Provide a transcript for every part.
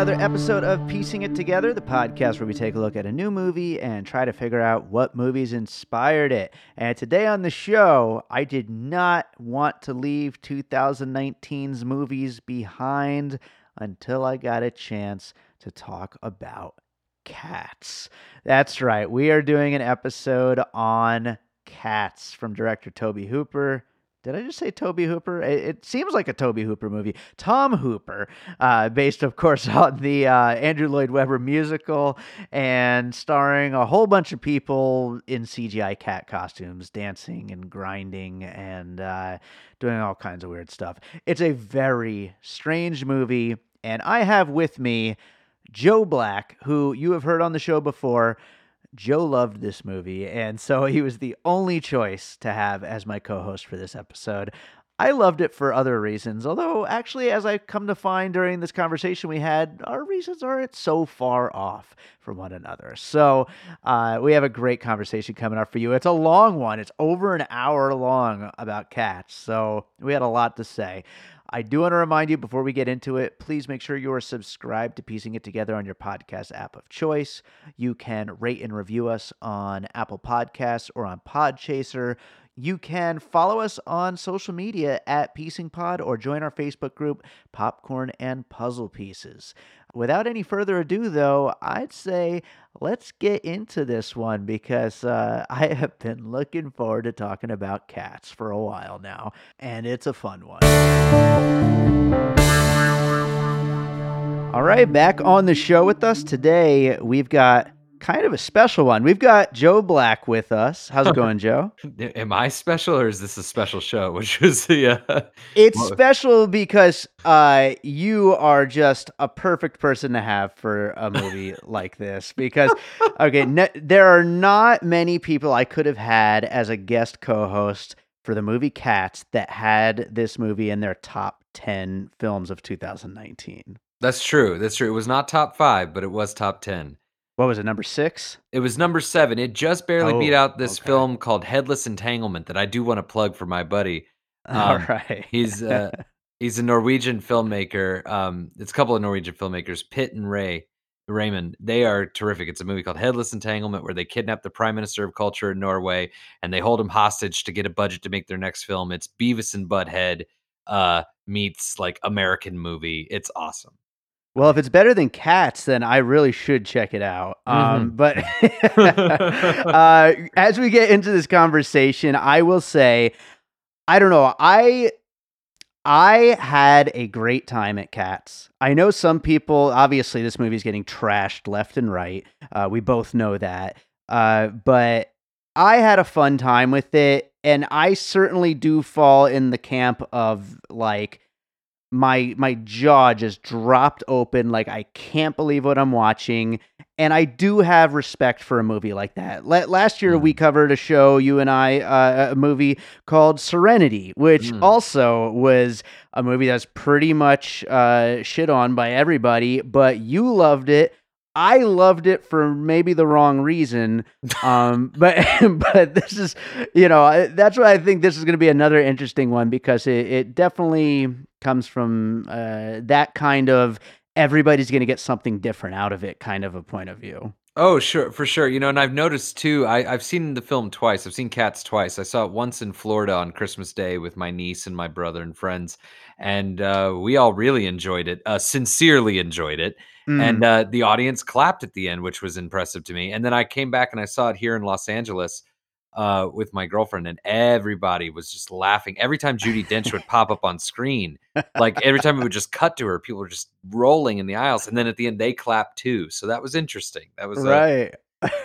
Another episode of Piecing It Together, the podcast where we take a look at a new movie and try to figure out what movies inspired it. And today on the show, I did not want to leave 2019's movies behind until I got a chance to talk about cats. That's right, we are doing an episode on cats from director Toby Hooper. Did I just say Toby Hooper? It, seems like a Toby Hooper movie. Tom Hooper, uh, based, of course, on the uh, Andrew Lloyd Webber musical and starring a whole bunch of people in CGI cat costumes, dancing and grinding and uh, doing all kinds of weird stuff. It's a very strange movie, and I have with me Joe Black, who you have heard on the show before. Joe loved this movie, and so he was the only choice to have as my co host for this episode. I loved it for other reasons, although, actually, as I come to find during this conversation we had, our reasons aren't so far off from one another. So, uh, we have a great conversation coming up for you. It's a long one, it's over an hour long about cats. So, we had a lot to say. I do want to remind you before we get into it, please make sure you are subscribed to Piecing It Together on your podcast app of choice. You can rate and review us on Apple Podcasts or on Podchaser. You can follow us on social media at Piecing Pod or join our Facebook group, Popcorn and Puzzle Pieces. Without any further ado, though, I'd say let's get into this one because uh, I have been looking forward to talking about cats for a while now, and it's a fun one. All right, back on the show with us today, we've got kind of a special one. We've got Joe Black with us. How's it going, Joe? Am I special or is this a special show? Which is the uh, It's special because uh, you are just a perfect person to have for a movie like this. Because, okay, ne- there are not many people I could have had as a guest co host for the movie Cats that had this movie in their top 10 films of 2019. that's true. That's true. It was not top five, but it was top ten. What was it, number six? It was number seven. It just barely beat Oh, out this okay. film called Headless Entanglement that I do want to plug for my buddy. All Um, right. He's uh, he's a Norwegian filmmaker. Um, it's a couple of Norwegian filmmakers, Pitt and Ray Raymond. They are terrific. It's a movie called Headless Entanglement where they kidnap the Prime Minister of Culture in Norway and they hold him hostage to get a budget to make their next film. It's Beavis and Butthead uh, meets like American movie. It's awesome. Well, if it's better than Cats, then I really should check it out. Um, Mhm. but uh, as we get into this conversation, I will say, I don't know. I I had a great time at Cats. I know some people. Obviously, this movie is getting trashed left and right. Uh, we both know that. Uh, but I had a fun time with it, and I certainly do fall in the camp of like my my jaw just dropped open like I can't believe what I'm watching and I do have respect for a movie like that. La- last year we covered a show you and I uh, a movie called Serenity which Mm. also was a movie that's pretty much uh, shit on by everybody but you loved it. I loved it for maybe the wrong reason. Um, but but this is you know that's why I think this is going to be another interesting one because it, it definitely comes from uh, that kind of everybody's going to get something different out of it kind of a point of view. Oh, sure, for sure. You know, and I've noticed too. I, I've seen the film twice. I've seen Cats twice. I saw it once in Florida on Christmas Day with my niece and my brother and friends, and uh, we all really enjoyed it. Uh, sincerely enjoyed it, and Mm. uh, the audience clapped at the end, which was impressive to me. And then I came back and I saw it here in Los Angeles uh, with my girlfriend, and everybody was just laughing every time Judi Dench would pop up on screen. Like every time it would just cut to her, people were just rolling in the aisles, and then at the end they clapped too. So that was interesting. That was Right.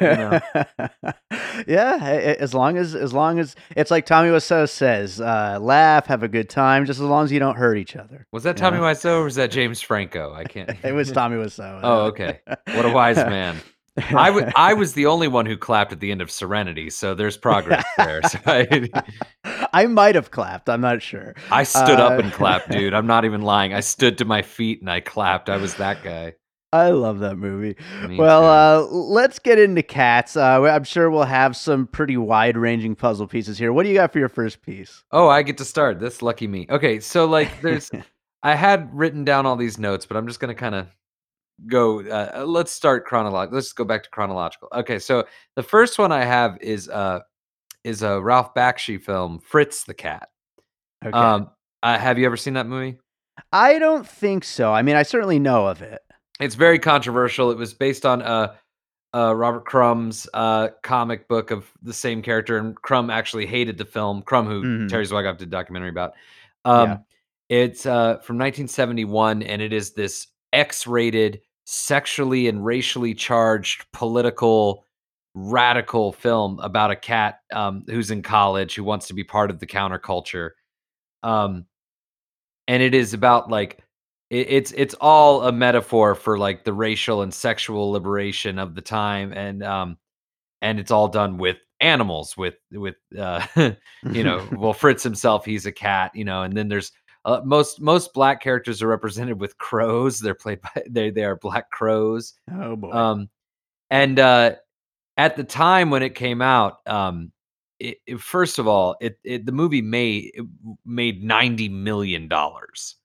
Know. yeah, as long as as long as it's like Tommy Wiseau says, uh, laugh, have a good time, just as long as you don't hurt each other. Was that Tommy know? Wiseau or was that James Franco? I can't. It was Tommy Wiseau. Oh, okay. What a wise man. I wa- I was the only one who clapped at the end of Serenity, so there's progress there. So I, I might have clapped. I'm not sure. I stood up Uh, and clapped, dude. I'm not even lying. I stood to my feet and I clapped. I was that guy. I love that movie. Me well, uh, let's get into cats. Uh, I'm sure we'll have some pretty wide-ranging puzzle pieces here. What do you got for your first piece? Oh, I get to start. That's lucky me. Okay, so like there's I had written down all these notes, but I'm just gonna kind of go. Uh, let's start chronological. Let's go back to chronological. Okay, so the first one I have is uh is a Ralph Bakshi film, Fritz the Cat. Okay. Um, uh, have you ever seen that movie? I don't think so. I mean, I certainly know of it. It's very controversial. It was based on uh, uh, Robert Crumb's uh, comic book of the same character, and Crumb actually hated the film. Crumb, who Mhm. Terry Zwigoff did a documentary about. Um, It's uh, from 1971, and it is this X-rated, sexually and racially charged, political, radical film about a cat um, who's in college who wants to be part of the counterculture. Um, and it is about like it, it's it's all a metaphor for like the racial and sexual liberation of the time, and um, and it's all done with animals with with uh you know well fritz himself he's a cat you know and then there's uh, most most black characters are represented with crows they're played by they they are black crows oh boy. um and uh at the time when it came out um it, it- first of all it, it the movie made it made 90 million dollars.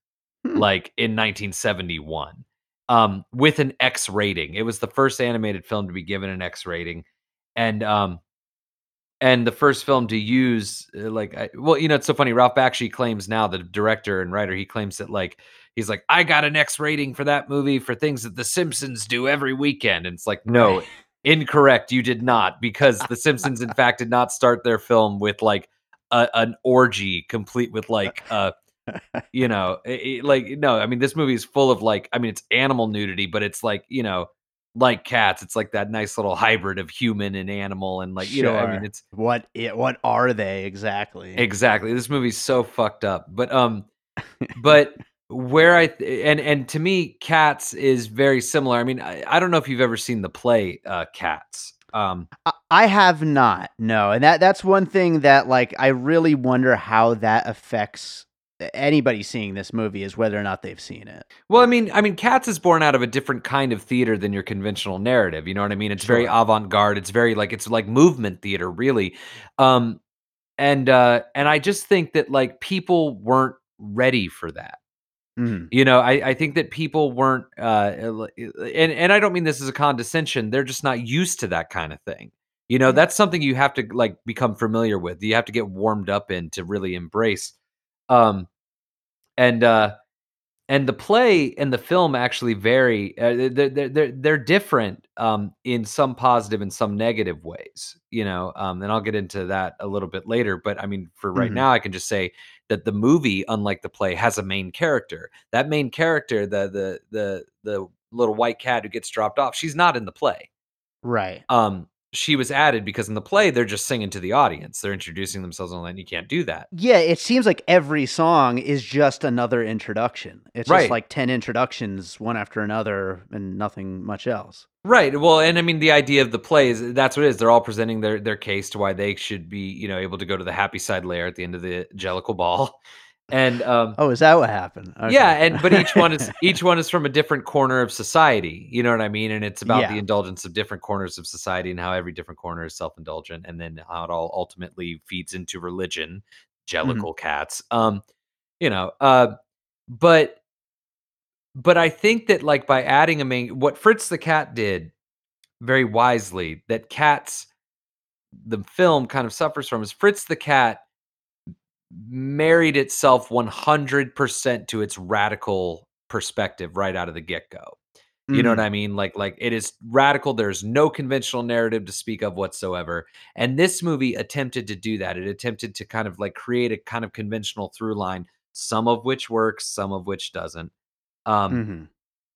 Like in 1971 um with an X rating. It was the first animated film to be given an X rating and um and the first film to use uh, like I, well you know it's so funny Ralph Bakshi claims now the director and writer he claims that like he's like I got an X rating for that movie for things that the Simpsons do every weekend. And it's like no incorrect you did not because the Simpsons in fact did not start their film with like a, an orgy complete with like uh you know i- i- like no i mean this movie is full of like i mean it's animal nudity but it's like you know like cats it's like that nice little hybrid of human and animal and like you know i mean it's what? i- What are they exactly? exactly this movie's so fucked up but um but where i th- and and to me cats is very similar i mean i, I don't know if you've ever seen the play uh cats um I have not. No, and that that's one thing that like I really wonder how that affects anybody seeing this movie is whether or not they've seen it. Well, I mean, I mean, Cats is born out of a different kind of theater than your conventional narrative. You know what I mean? It's very avant-garde. It's very like it's like movement theater, really. Um, and uh, and I just think that like people weren't ready for that. Mhm. You know, I, I think that people weren't, uh, and and I don't mean this as a condescension. They're just not used to that kind of thing. You know, that's something you have to like become familiar with. You have to get warmed up in to really embrace. Um, and uh, and the play and the film actually vary. Uh, they're, they're they're they're different um, in some positive and some negative ways. You know, um, and I'll get into that a little bit later. But I mean, for right Mhm. now, I can just say that the movie, unlike the play, has a main character. That main character, the the the the little white cat who gets dropped off, she's not in the play. Right. Um, she was added because in the play they're just singing to the audience. They're introducing themselves and you can't do that. Yeah, it seems like every song is just another introduction. It's Right. just like 10 introductions one after another and nothing much else. Right. Well, and I mean the idea of the play is that's what it is. They're all presenting their their case to why they should be, you know, able to go to the Heaviside Layer at the end of the Jellicle Ball. And um Oh, is that what happened? Okay. yeah, and but each one is each one is from a different corner of society. You know what I mean? And it's about Yeah. the indulgence of different corners of society and how every different corner is self-indulgent and then how it all ultimately feeds into religion, Jellicle cats. Um, you know, uh but but I think that like by adding a main what Fritz the cat did very wisely that cats the film kind of suffers from is Fritz the cat married itself 100% to its radical perspective right out of the get-go. You know what Mhm. I mean? Like like it is radical. There's no conventional narrative to speak of whatsoever. And this movie attempted to do that. It attempted to kind of like create a kind of conventional through line, some of which works, some of which doesn't. Um Mhm.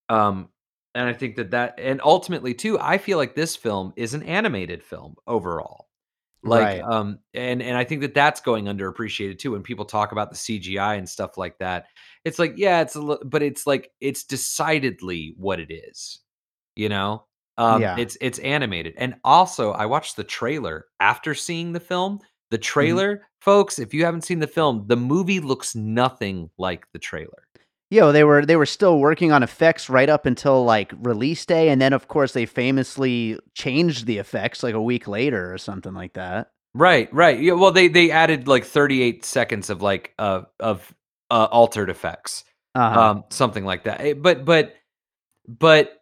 um and I think that that and ultimately too, I feel like this film is an animated film overall. Like Right. um and and I think that that's going underappreciated too when people talk about the CGI and stuff like that. It's like yeah, it's a li- but it's like it's decidedly what it is. You know? Um Yeah. it's it's animated. And also, I watched the trailer after seeing the film. The Mhm. trailer, folks, if you haven't seen the film, the movie looks nothing like the trailer. Yeah, well, they were they were still working on effects right up until, like, release day, and then, of course, they famously changed the effects, like, a week later or something like that. Right, right. Yeah, well, they they added like 38 seconds of like uh of uh altered effects. Uh-huh. Um something like that. Eh, But but but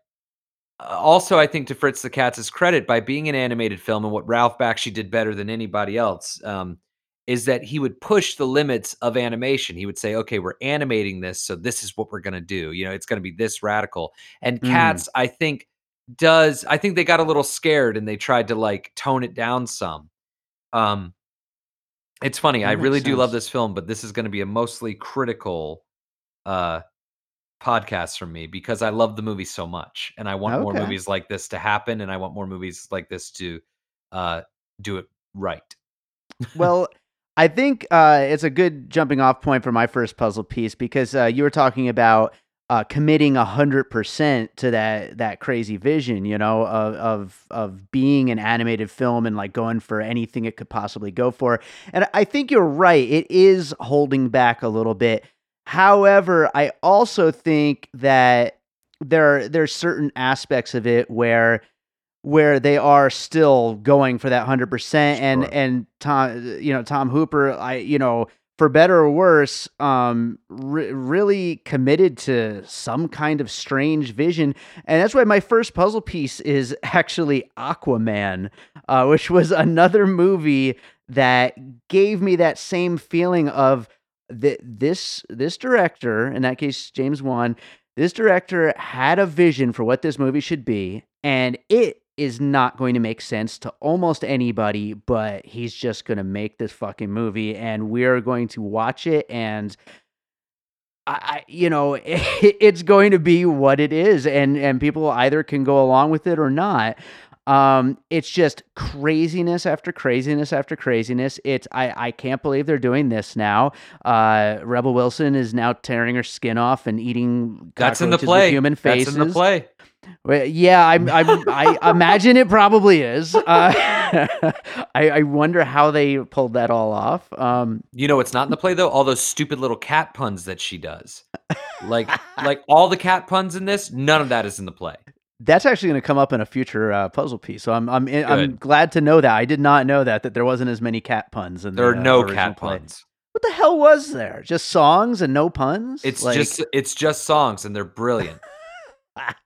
uh, also I think to Fritz the Cat's credit by being an animated film and what Ralph Bakshi did better than anybody else um is that he would push the limits of animation. He would say, "Okay, we're animating this, so this is what we're going to do. You know, it's going to be this radical." And Mhm. Cats I think does I think they got a little scared and they tried to like tone it down some. Um it's funny, I That makes really do love this film, but this is gonna be a mostly critical, uh, podcast from me because I love the movie so much, and I want more movies like this to happen, and I want more movies like this to, uh, do it right. Well, I think, uh, it's a good jumping off point for my first puzzle piece because, uh, you were talking about, uh, committing 100% to that that crazy vision, you know, of of of being an animated film and, like, going for anything it could possibly go for, and I think you're right, it is holding back a little bit. However, I also think that there there's certain aspects of it where where they are still going for that 100% and Sure. and Tom you know, Tom Hooper, I you know, for better or worse, um, re really committed to some kind of strange vision, and that's why my first puzzle piece is actually Aquaman, uh, which was another movie that gave me that same feeling of th this this director, in that case, James Wan, this director had a vision for what this movie should be, and it is not going to make sense to almost anybody, but he's just gonna make this fucking movie, and we're going to watch it, and I you know, it's going to be what it is, and and people either can go along with it or not. Um, it's just craziness after craziness after craziness. It's I I can't believe they're doing this now. Uh, Rebel Wilson is now tearing her skin off and eating That's in the play. human That's in the play. Well, yeah, I'm I'm I imagine it probably is. Uh, I I wonder how they pulled that all off. Um, You know it's not in the play, though? All those stupid little cat puns that she does. Like like, all the cat puns in this, none of that is in the play. that's actually gonna come up in a future, uh, puzzle piece, so I'm I'm i I'm glad to know that. I did not know that, that there wasn't as many cat puns in There the, are uh, no original cat play. puns. What the hell was there? Just songs and no puns? It's Like just it's just songs, and they're brilliant.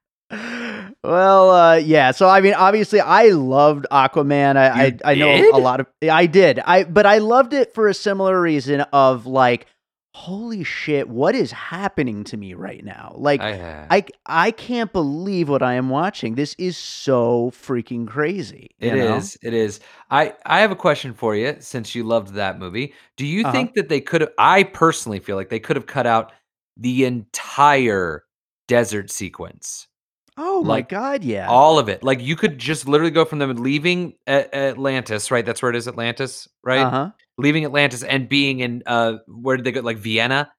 Well, uh, yeah. So I mean, obviously, I loved Aquaman. I I, I know a lot of I did. I but I loved it for a similar reason of like, holy shit, what is happening to me right now? Like, I I I can't believe what I am watching. This is so freaking crazy. It know? is. It is. I I have a question for you since you loved that movie. Do you Uh-huh. think that they could have I personally feel like they could have cut out the entire desert sequence. Oh my Like god, yeah. all of it. Like you could just literally go from them leaving A- Atlantis, right? That's where it is, Atlantis, right? Uh-huh. Leaving Atlantis and being in uh where did they go? Like Vienna?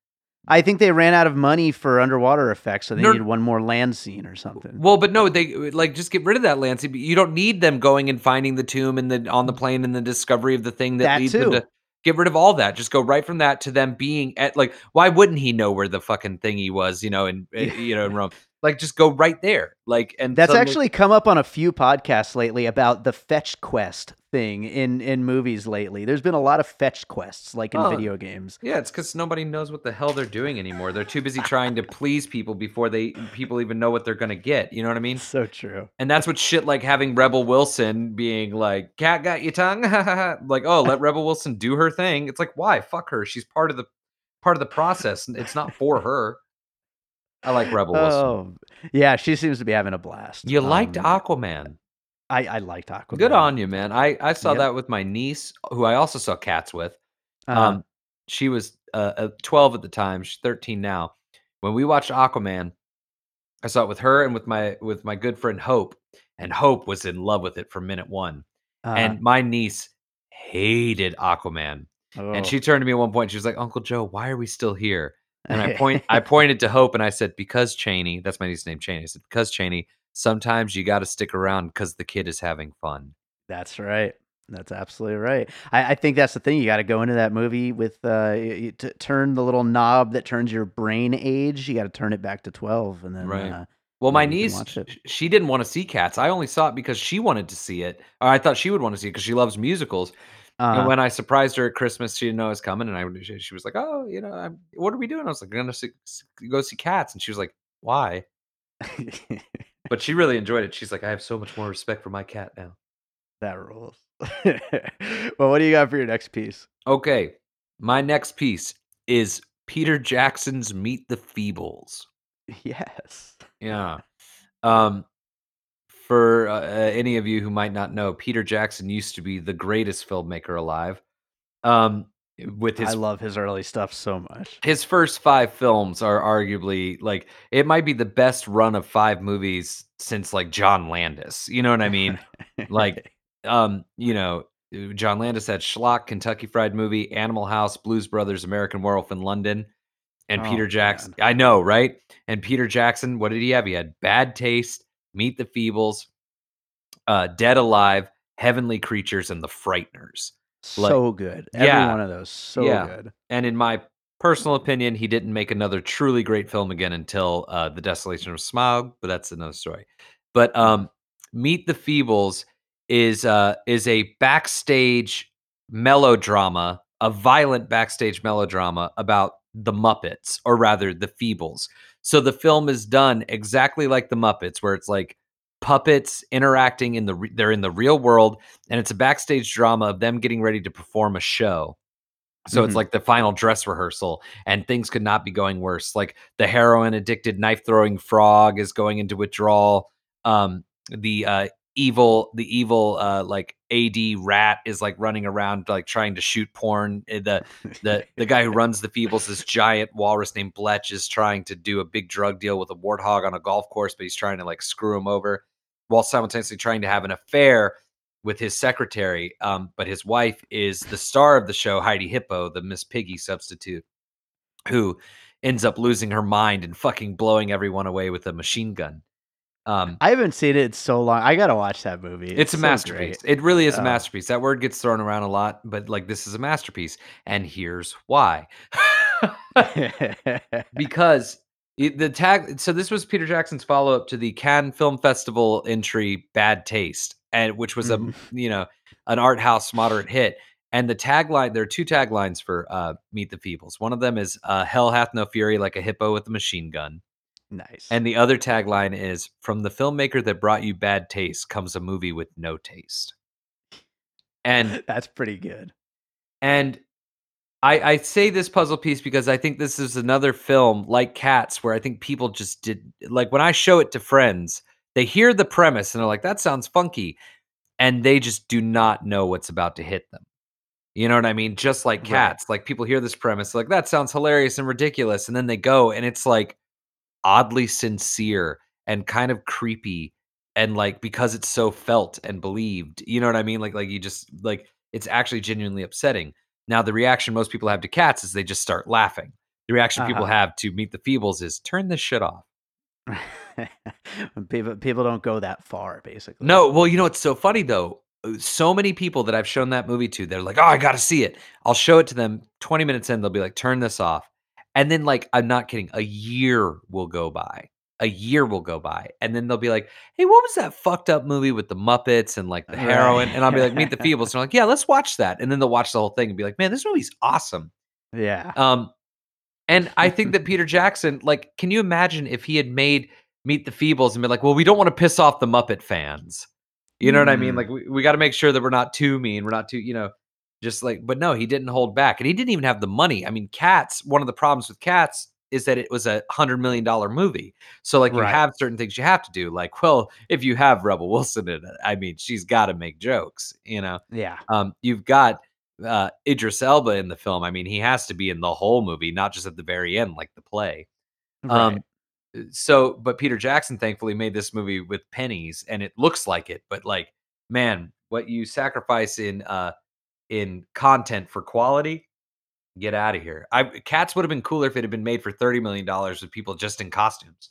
I think they ran out of money for underwater effects, so they No- needed one more land scene or something. Well, but no, they like just get rid of that land Lancey. You don't need them going and finding the tomb and the on the plane and the discovery of the thing that, That leads them to get rid of all that. Just go right from that to them being at like why wouldn't he know where the fucking thingy was, you know, in uh, you know in Rome. Like just go right there. Like and That's suddenly- actually come up on a few podcasts lately about the fetch quest thing in in movies lately. There's been a lot of fetch quests like in Oh. video games. Yeah, it's because nobody knows what the hell they're doing anymore. They're too busy trying to please people before they people even know what they're gonna get. You know what I mean? So true. And that's what shit like having Rebel Wilson being like, "Cat got your tongue," like, "Oh, let Rebel Wilson do her thing." It's like, why? Fuck her. She's part of the part of the process. It's not for her. I like Rebel Wilson. Oh, yeah, she seems to be having a blast. You liked Um, Aquaman. I I liked Aquaman. Good on you, man. I I saw Yep. that with my niece, who I also saw cats with. Uh-huh. Um, she was uh, uh, 12 at the time. She's 13 now. When we watched Aquaman, I saw it with her and with my with my good friend Hope, and Hope was in love with it from minute one. Uh-huh. And my niece hated Aquaman, Oh. and she turned to me at one point. She was like, "Uncle Joe, why are we still here?" And I point I pointed to Hope and I said, "Because Cheney, that's my niece's name, Cheney." I said, "Because Cheney, sometimes you got to stick around because the kid is having fun." That's right. That's absolutely right. I, I think that's the thing. You got to go into that movie with uh, y- y- to turn the little knob that turns your brain age. You got to turn it back to twelve, and then Right. uh, Well, my you niece, watch it. sh- she didn't want to see Cats. I only saw it because she wanted to see it. Or I thought she would want to see it because she loves musicals. Uh, and when I surprised her at Christmas, she didn't know I was coming, and I she, she was like, "Oh, you know, I'm, what are we doing?" I was like, "Gonna go see Cats," and she was like, "Why?" But she really enjoyed it. She's like, "I have so much more respect for my cat now." that rules. well, what do you got for your next piece? Okay, my next piece is Peter Jackson's Meet the Feebles. Yes. Yeah. Um, for uh, uh, any of you who might not know, Peter Jackson used to be the greatest filmmaker alive. Um, with his I love his early stuff so much. his first five films are arguably like it might be the best run of five movies since like John Landis. You know what I mean? like, um, you know, John Landis had Schlock, Kentucky Fried Movie, Animal House, Blues Brothers, American Werewolf in London, and Oh, Peter Jackson. man. I know, right? And Peter Jackson, what did he have? He had Bad Taste, Meet the Feebles, uh, Dead Alive, Heavenly Creatures, and The Frighteners. like- so good. Every Yeah. one of those, so Yeah. good. And in my personal opinion, he didn't make another truly great film again until uh, The Desolation of Smaug, but that's another story. But um, Meet the Feebles is uh, is a backstage melodrama, a violent backstage melodrama about the Muppets, or rather the Feebles. So the film is done exactly like the Muppets, where it's like puppets interacting in the re- they're in the real world, and it's a backstage drama of them getting ready to perform a show. So it's Mhm. like the final dress rehearsal, and things could not be going worse. Like the heroin addicted knife throwing frog is going into withdrawal. Um, the uh, evil, the evil uh, like AD rat is like running around like trying to shoot porn. Uh, The the the guy who runs the Feebles, this giant walrus named Bletch, is trying to do a big drug deal with a warthog on a golf course, but he's trying to like screw him over, while simultaneously trying to have an affair with his secretary. Um, but his wife is the star of the show, Heidi Hippo, the Miss Piggy substitute, who ends up losing her mind and fucking blowing everyone away with a machine gun. Um, I haven't seen it in so long. I gotta watch that movie. it's a so masterpiece. It really is a Oh. masterpiece. That word gets thrown around a lot, but like this is a masterpiece. And here's why. because it, the tag so this was Peter Jackson's follow-up to the Cannes Film Festival entry Bad Taste and which was a you know an art house moderate hit and the tagline there are two taglines for uh Meet the Feebles one of them is uh hell hath no fury like a hippo with a machine gun nice. and the other tagline is from the filmmaker that brought you Bad Taste comes a movie with no taste and that's pretty good. and I, I say this puzzle piece because I think this is another film like Cats where I think people just did like when I show it to friends, they hear the premise and they're like, that sounds funky. And they just do not know what's about to hit them. You know what I mean? Just like Right. cats, like people hear this premise, like that sounds hilarious and ridiculous. And then they go and it's like oddly sincere and kind of creepy. And like because it's so felt and believed, you know what I mean? Like, like you just like it's actually genuinely upsetting. Now, the reaction most people have to cats is they just start laughing. The reaction people Uh-huh. have to meet the Feebles is turn this shit off. people people don't go that far, basically. No, well, you know what's so funny though? Uh, So many people that I've shown that movie to, they're like, "Oh, I got to see it." I'll show it to them. Twenty minutes in, they'll be like, "Turn this off," and then like, I'm not kidding. A year will go by, a year will go by, and then they'll be like, "Hey, what was that fucked up movie with the Muppets and like the heroin?" And I'll be like, "Meet the Feebles." And they're like, "Yeah, let's watch that." And then they'll watch the whole thing and be like, "Man, this movie's awesome." Yeah. Um, and I think that Peter Jackson, like, can you imagine if he had made Meet the Feebles and been like, "Well, we don't want to piss off the Muppet fans." You know what I mean? Mm. Like, we, we got to make sure that we're not too mean. We're not too, you know, just like. But no, he didn't hold back, and he didn't even have the money. I mean, Cats. One of the problems with Cats is that it was a hundred million dollar movie. So like you have certain things you have to do. Like, well, if you have Rebel Wilson in it, I mean, she's got to make jokes. You know, Yeah. um, you've got uh, Idris Elba in the film. I mean, he has to be in the whole movie, not just at the very end, like the play. Right. Um, so, but Peter Jackson thankfully made this movie with pennies, and it looks like it. But like, man, what you sacrifice in uh in content for quality, get out of here. I Cats would have been cooler if it had been made for thirty million dollars with people just in costumes.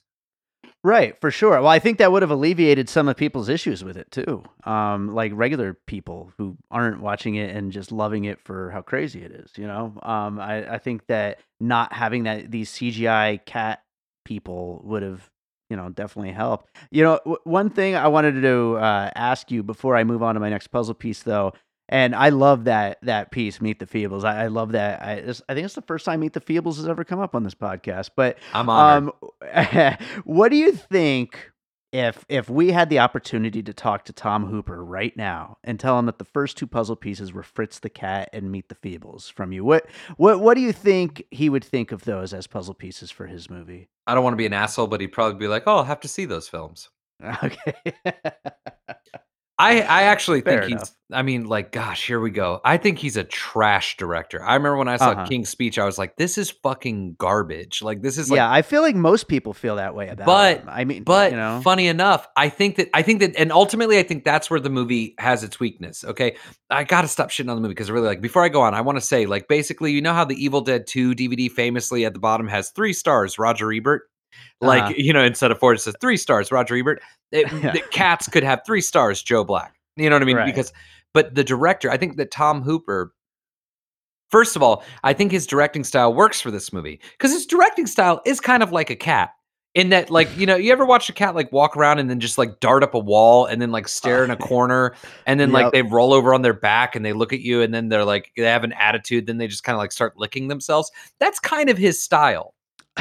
Right, for sure. Well, I think that would have alleviated some of people's issues with it too. Um, like regular people who aren't watching it and just loving it for how crazy it is. You know, um, I, I think that not having that these CGI cat people would have, you know, definitely helped. You know, w- one thing I wanted to uh, ask you before I move on to my next puzzle piece, though, and I love that that piece, Meet the Feebles. I, I love that. I, it's- I think it's the first time Meet the Feebles has ever come up on this podcast, but. I'm honored. Um, what do you think if if we had the opportunity to talk to Tom Hooper right now and tell him that the first two puzzle pieces were Fritz the Cat and Meet the Feebles from you? What what what do you think he would think of those as puzzle pieces for his movie? I don't want to be an asshole, but he'd probably be like, "Oh, I'll have to see those films." Okay. I I actually Fair think he's. I mean, like, gosh, here we go. I think he's a trash director. I remember when I saw Uh-huh. King's Speech, I was like, "This is fucking garbage." Like, this is like yeah, I feel like most people feel that way about it. But- him. I mean, But you know, funny enough, I think that I think that, and ultimately, I think that's where the movie has its weakness. Okay, I got to stop shitting on the movie because I really like. Before I go on, I want to say, like, basically, you know how the Evil Dead Two DVD famously at the bottom has three stars, Roger Ebert. Like Uh-huh. you know, instead of four, it says three stars, Roger Ebert. It, Yeah. Cats could have three stars, Joe Black. You know what I mean? Right. Because, but the director, I think that Tom Hooper. First of all, I think his directing style works for this movie because his directing style is kind of like a cat in that like you know you ever watch a cat like walk around and then just like dart up a wall and then like stare in a corner and then like they roll over on their back and they look at you and then they're like they have an attitude then they just kind of like start licking themselves that's kind of his style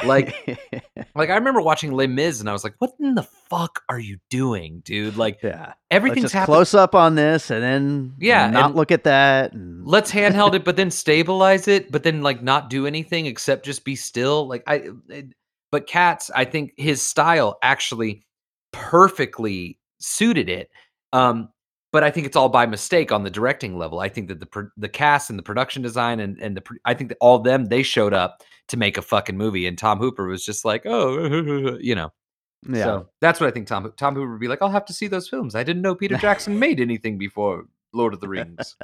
like like i remember watching les mis and i was like what in the fuck are you doing dude like yeah. Everything's happening close up on this and then Yeah, not look at that. And, let's handheld it but then stabilize it but then like not do anything except just be still like i it, but cats i think his style actually perfectly suited it um but i think it's all by mistake on the directing level i think that the the cast and the production design and and the i think that all of them they showed up to make a fucking movie and tom hooper was just like oh you know yeah. so that's what i think tom tom hooper would be like i'll have to see those films i didn't know peter jackson made anything before lord of the rings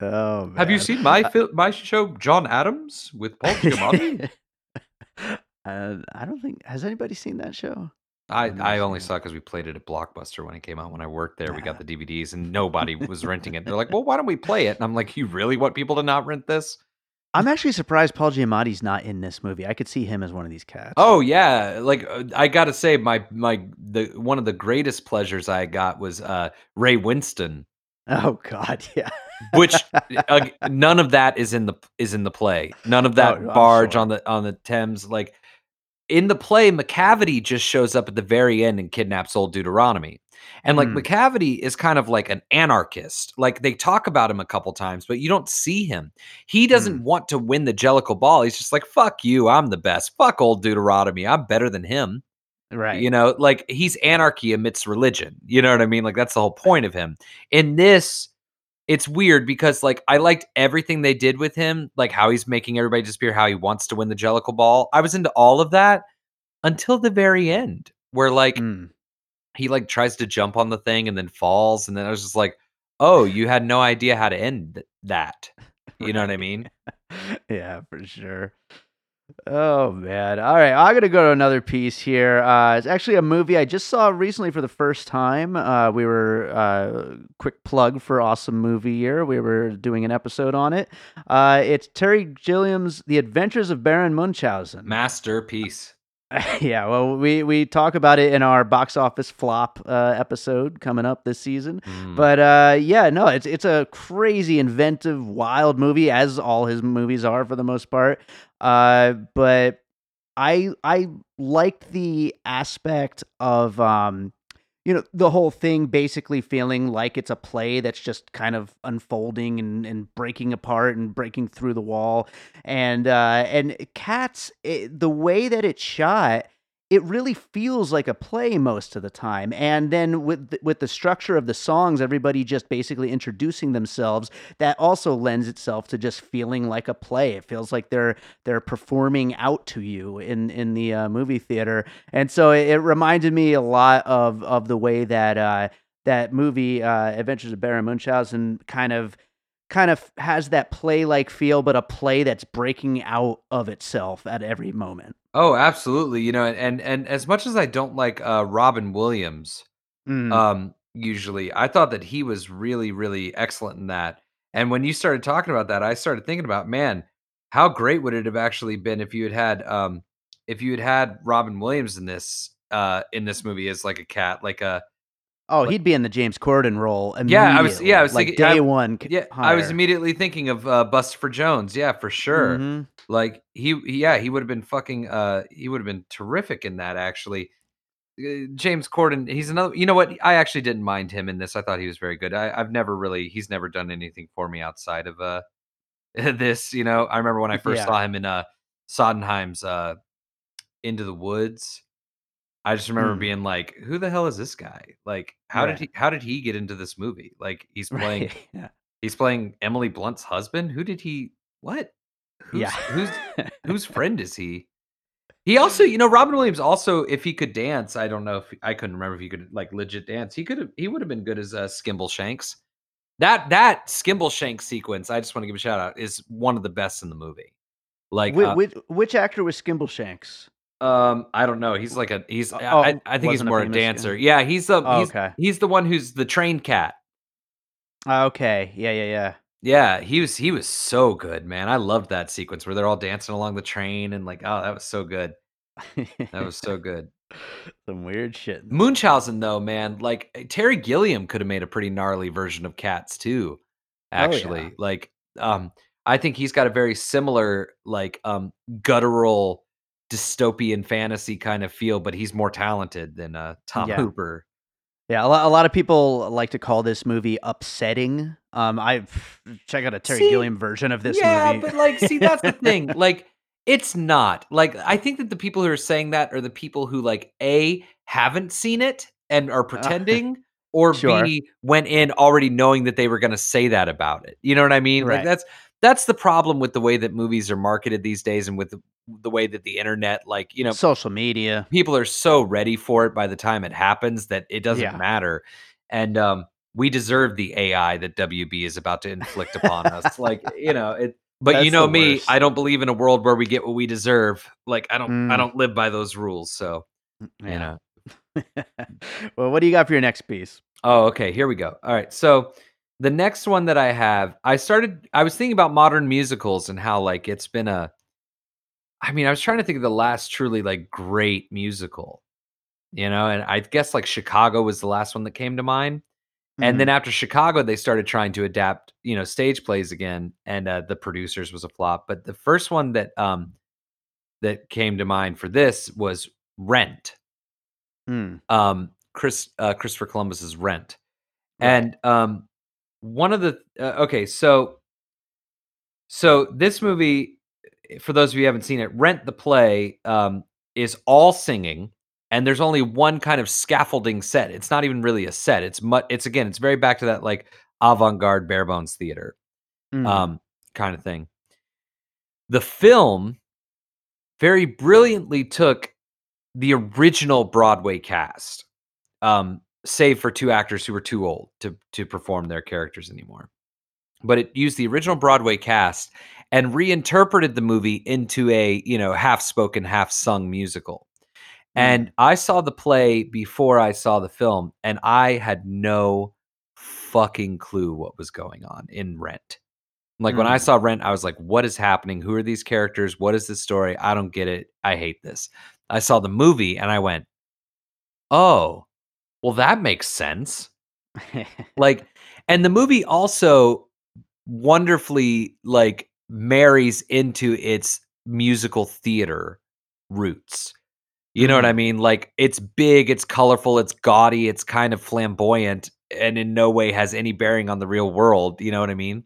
oh, man. Have you seen my fil- my show John Adams with Paul Giamatti? uh, I don't think has anybody seen that show. I, never only it. saw because we played it at Blockbuster when it came out. When I worked there, we got Ah. the DVDs and nobody was renting it. They're like, "Well, why don't we play it?" And I'm like, "You really want people to not rent this?" I'm actually surprised Paul Giamatti's not in this movie. I could see him as one of these cats. Oh yeah, like uh, I gotta say, my my the one of the greatest pleasures I got was uh, Ray Winstone, Oh God, yeah. which uh, none of that is in the is in the play. None of that Oh, barge sure. on the on the Thames. Like in the play, Macavity just shows up at the very end and kidnaps old Deuteronomy. And like Hmm. Macavity is kind of like an anarchist. Like they talk about him a couple times, but you don't see him. He doesn't Hmm. want to win the Jellicle ball. He's just like, fuck you, I'm the best. Fuck old Deuteronomy. I'm better than him. right. You know, like he's anarchy amidst religion. You know what I mean? Like that's the whole point of him. In this, it's weird because like I liked everything they did with him, like how he's making everybody disappear, how he wants to win the Jellicle ball. I was into all of that until the very end, where like Mm. He like tries to jump on the thing and then falls, and then I was just like, oh, you had no idea how to end th- that. You know what I mean? yeah, for sure. Oh man! All right, I'm gonna go to another piece here. Uh, it's actually a movie I just saw recently for the first time. Uh, we were uh, quick plug for awesome movie year. We were doing an episode on it. Uh, it's Terry Gilliam's The Adventures of Baron Munchausen. Masterpiece. yeah, well, we we talk about it in our box office flop uh, episode coming up this season. Mm. But uh, yeah, no, it's it's a crazy, inventive, wild movie, as all his movies are for the most part. Uh, but I I liked the aspect of um, you know, the whole thing basically feeling like it's a play that's just kind of unfolding and, and breaking apart and breaking through the wall. And uh, and Cats, it, the way that it's shot, it really feels like a play most of the time. And then with the, with the structure of the songs, everybody just basically introducing themselves, that also lends itself to just feeling like a play. It feels like they're they're performing out to you in in the uh, movie theater. And so it, it, reminded me a lot of of the way that uh, that movie uh, Adventures of Baron Munchausen kind of kind of has that play like feel, but a play that's breaking out of itself at every moment. Oh, absolutely. You know, and and as much as I don't like uh Robin Williams, Mm. um, usually, I thought that he was really, really excellent in that. And when you started talking about that, I started thinking about, man, how great would it have actually been if you had had um if you had had Robin Williams in this uh in this movie as like a cat, like a Oh, Like- he'd be in the James Corden role Yeah, I was- yeah, I was like thinking- day I- one. yeah, I was immediately thinking of uh for Jones, yeah, for sure. Mhm. Like he, yeah, he would have been fucking. Uh, he would have been terrific in that. Actually, Uh, James Corden. He's another. You know what? I actually didn't mind him in this. I thought he was very good. I, I've never really. He's never done anything for me outside of uh this. You know, I remember when I first Yeah. saw him in uh Sondheim's uh Into the Woods. I just remember Hmm. being like, "Who the hell is this guy? Like, how Right. did he? How did he get into this movie? Like, he's playing." Right. Yeah. He's playing Emily Blunt's husband. Who did he? What? Who's, yeah. Who's whose friend is he? He also, you know, Robin Williams also, if he could dance, I don't know if I couldn't remember if he could like legit dance. He could have. He would have been good as uh, Skimbleshanks. That that Skimbleshanks sequence, I just want to give a shout out, is one of the best in the movie. Like, Whi- uh, which, which actor was Skimbleshanks? Um, I don't know. He's like a he's. I, Oh, I, I think he's wasn't a more a famous guy. dancer. Yeah, he's the Oh, he's, okay. he's the one who's the train cat. Ah, Okay. Yeah. Yeah. Yeah, Yeah. he was he was so good, man. I loved that sequence where they're all dancing along the train and like, oh, that was so good. That was so good. some weird shit. Munchausen, though, man, like eh, Terry Gilliam could have made a pretty gnarly version of Cats too. yeah. Actually, like, um, I think he's got a very similar, like, um, guttural dystopian fantasy kind of feel, but he's more talented than uh Tom Yeah. Hooper. Yeah, a lot, a lot of people like to call this movie upsetting. Um, I check out a Terry See, Gilliam version of this yeah, movie. but like, see, that's the thing. Like, it's not. Like, I think that the people who are saying that are the people who like a haven't seen it and are pretending, or Sure. b went in already knowing that they were going to say that about it. You know what I mean? Like Right. that's that's the problem with the way that movies are marketed these days, and with the, the way that the internet, like you know, Social media. people are so ready for it by the time it happens that it doesn't Yeah. matter. And um, we deserve the AI that WB is about to inflict upon us. Like, you know, it but you know me, worst. I don't believe in a world where we get what we deserve. Like I don't I Mm. don't live by those rules. So, you Yeah. know. well, what do you got for your next piece? Oh, okay, here we go. All right. So the next one that I have, I started I was thinking about modern musicals and how like it's been a I mean, I was trying to think of the last truly like great musical. You know, and I guess like Chicago was the last one that came to mind. And Mhm. then after Chicago, they started trying to adapt, you know, stage plays again, and uh, the producers was a flop. But the first one that um that came to mind for this was Rent. Mm, Um, Chris uh, Christopher Columbus's Rent, Right. and um, one of the uh, okay, so so this movie, eh, for those of you who haven't seen it, Rent the play um, is all singing, and there's only one kind of scaffolding set. It's not even really a set. It's mu- It's again, it's very back to that like avant-garde bare bones theater mm, um, kind of thing. The film very brilliantly took the original Broadway cast, um, save for two actors who were too old to to perform their characters anymore. But it used the original Broadway cast and reinterpreted the movie into a you know half spoken, half sung musical. And I saw the play before I saw the film, and I had no fucking clue what was going on in Rent. Like when I Mm. saw Rent, I was like, what is happening? Who are these characters? What is this story? I don't get it. I hate this. I saw the movie and I went, oh, well, that makes sense. Like, and the movie also wonderfully like marries into its musical theater roots. You know what I Mhm. mean? Like it's big, it's colorful, it's gaudy, it's kind of flamboyant, and in no way has any bearing on the real world. You know what I mean?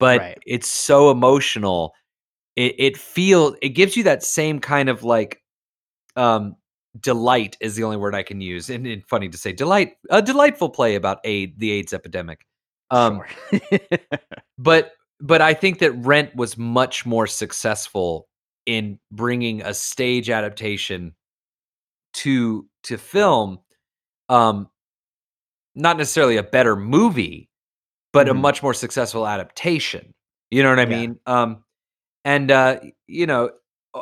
But Right. it's so emotional. It it feels it gives you that same kind of like um delight is the only word I can use. And, and funny to say, delight a delightful play about aid the AIDS epidemic. Um sure. but but I think that Rent was much more successful in bringing a stage adaptation to to film um not necessarily a better movie but a Mhm. much more successful adaptation you know what i Yeah. mean um and uh you know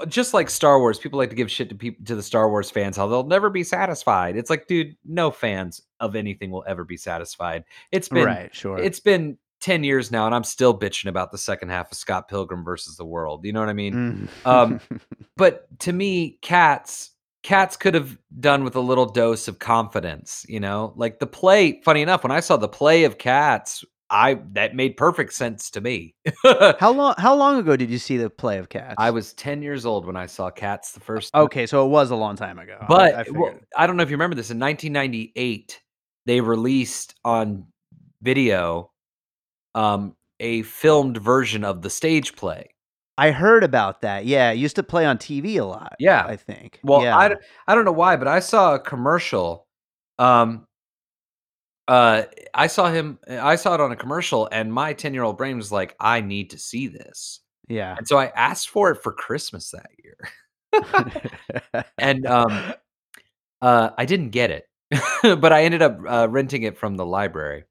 just like Star Wars, people like to give shit to people to the Star Wars fans how they'll never be satisfied. It's like, dude, no fans of anything will ever be satisfied. It's been right. Sure. it's been 10 years now and I'm still bitching about the second half of Scott Pilgrim versus the World. You know what I mean? Mm. um, But to me, Cats Cats could have done with a little dose of confidence, you know? Like the play, funny enough, when I saw the play of Cats, I that made perfect sense to me. how long? How long ago did you see the play of Cats? I was 10 years old when I saw Cats the first Oh, Okay, so it was a long time ago. But I, well. I don't know if you remember this. In 1998, they released on video um, a filmed version of the stage play. I heard about that. Yeah, it used to play on TV a lot. Yeah. I think. Well, yeah. I don't know why, but I saw a commercial. Um, uh, I saw him. I saw it on a commercial, and my 10 year old brain was like, "I need to see this," yeah. and so I asked for it for Christmas that year. and um, Uh, I didn't get it, but I ended up uh, renting it from the library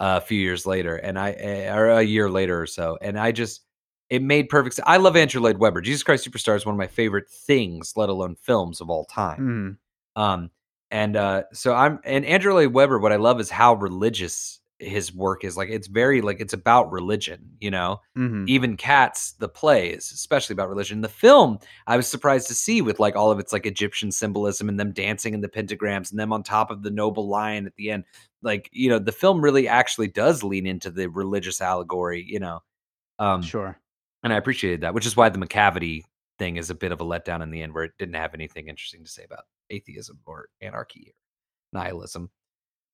uh, a few years later, and I uh, or a year later or so, and I just it made perfect. sense. I love Andrew Lloyd Webber. Jesus Christ Superstar is one of my favorite things, let alone films of all time. Mhm. Um, and uh, so I'm and Andrew Lloyd Webber. What I love is how religious his work is. Like it's very like it's about religion. You know, Mhm. even Cats, the play is especially about religion. The film, I was surprised to see with like all of its like Egyptian symbolism and them dancing in the pentagrams and them on top of the noble lion at the end. Like, you know, the film really actually does lean into the religious allegory, you know. Um, Sure. and I appreciated that, which is why the Macavity thing is a bit of a letdown in the end, where it didn't have anything interesting to say about atheism or anarchy or nihilism.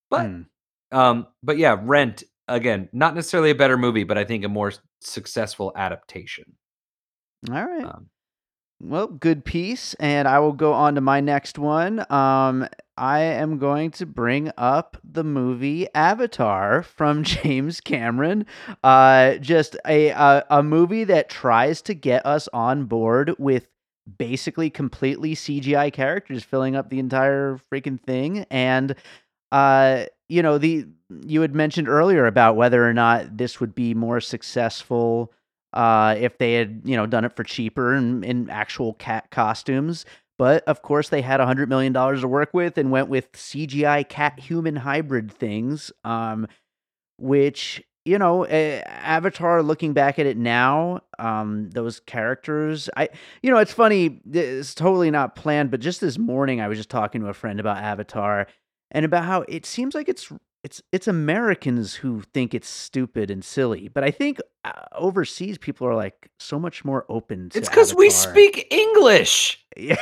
But Mm. um, but yeah, Rent again, not necessarily a better movie, but I think a more successful adaptation. All right. Um, Well, good piece. And I will go on to my next one. Um, I am going to bring up the movie Avatar from James Cameron. Uh, just a, a a movie that tries to get us on board with basically completely CGI characters filling up the entire freaking thing. And uh, you know, the you had mentioned earlier about whether or not this would be more successful uh, if they had you know done it for cheaper and in actual cat costumes. But of course, they had a hundred million dollars to work with and went with CGI cat human hybrid things, um, which you know, uh, Avatar. Looking back at it now, um, those characters, I you know, it's funny. It's totally not planned, but just this morning, I was just talking to a friend about Avatar and about how it seems like it's it's it's Americans who think it's stupid and silly, but I think uh, overseas people are like so much more open to. it's because we speak English. Yeah.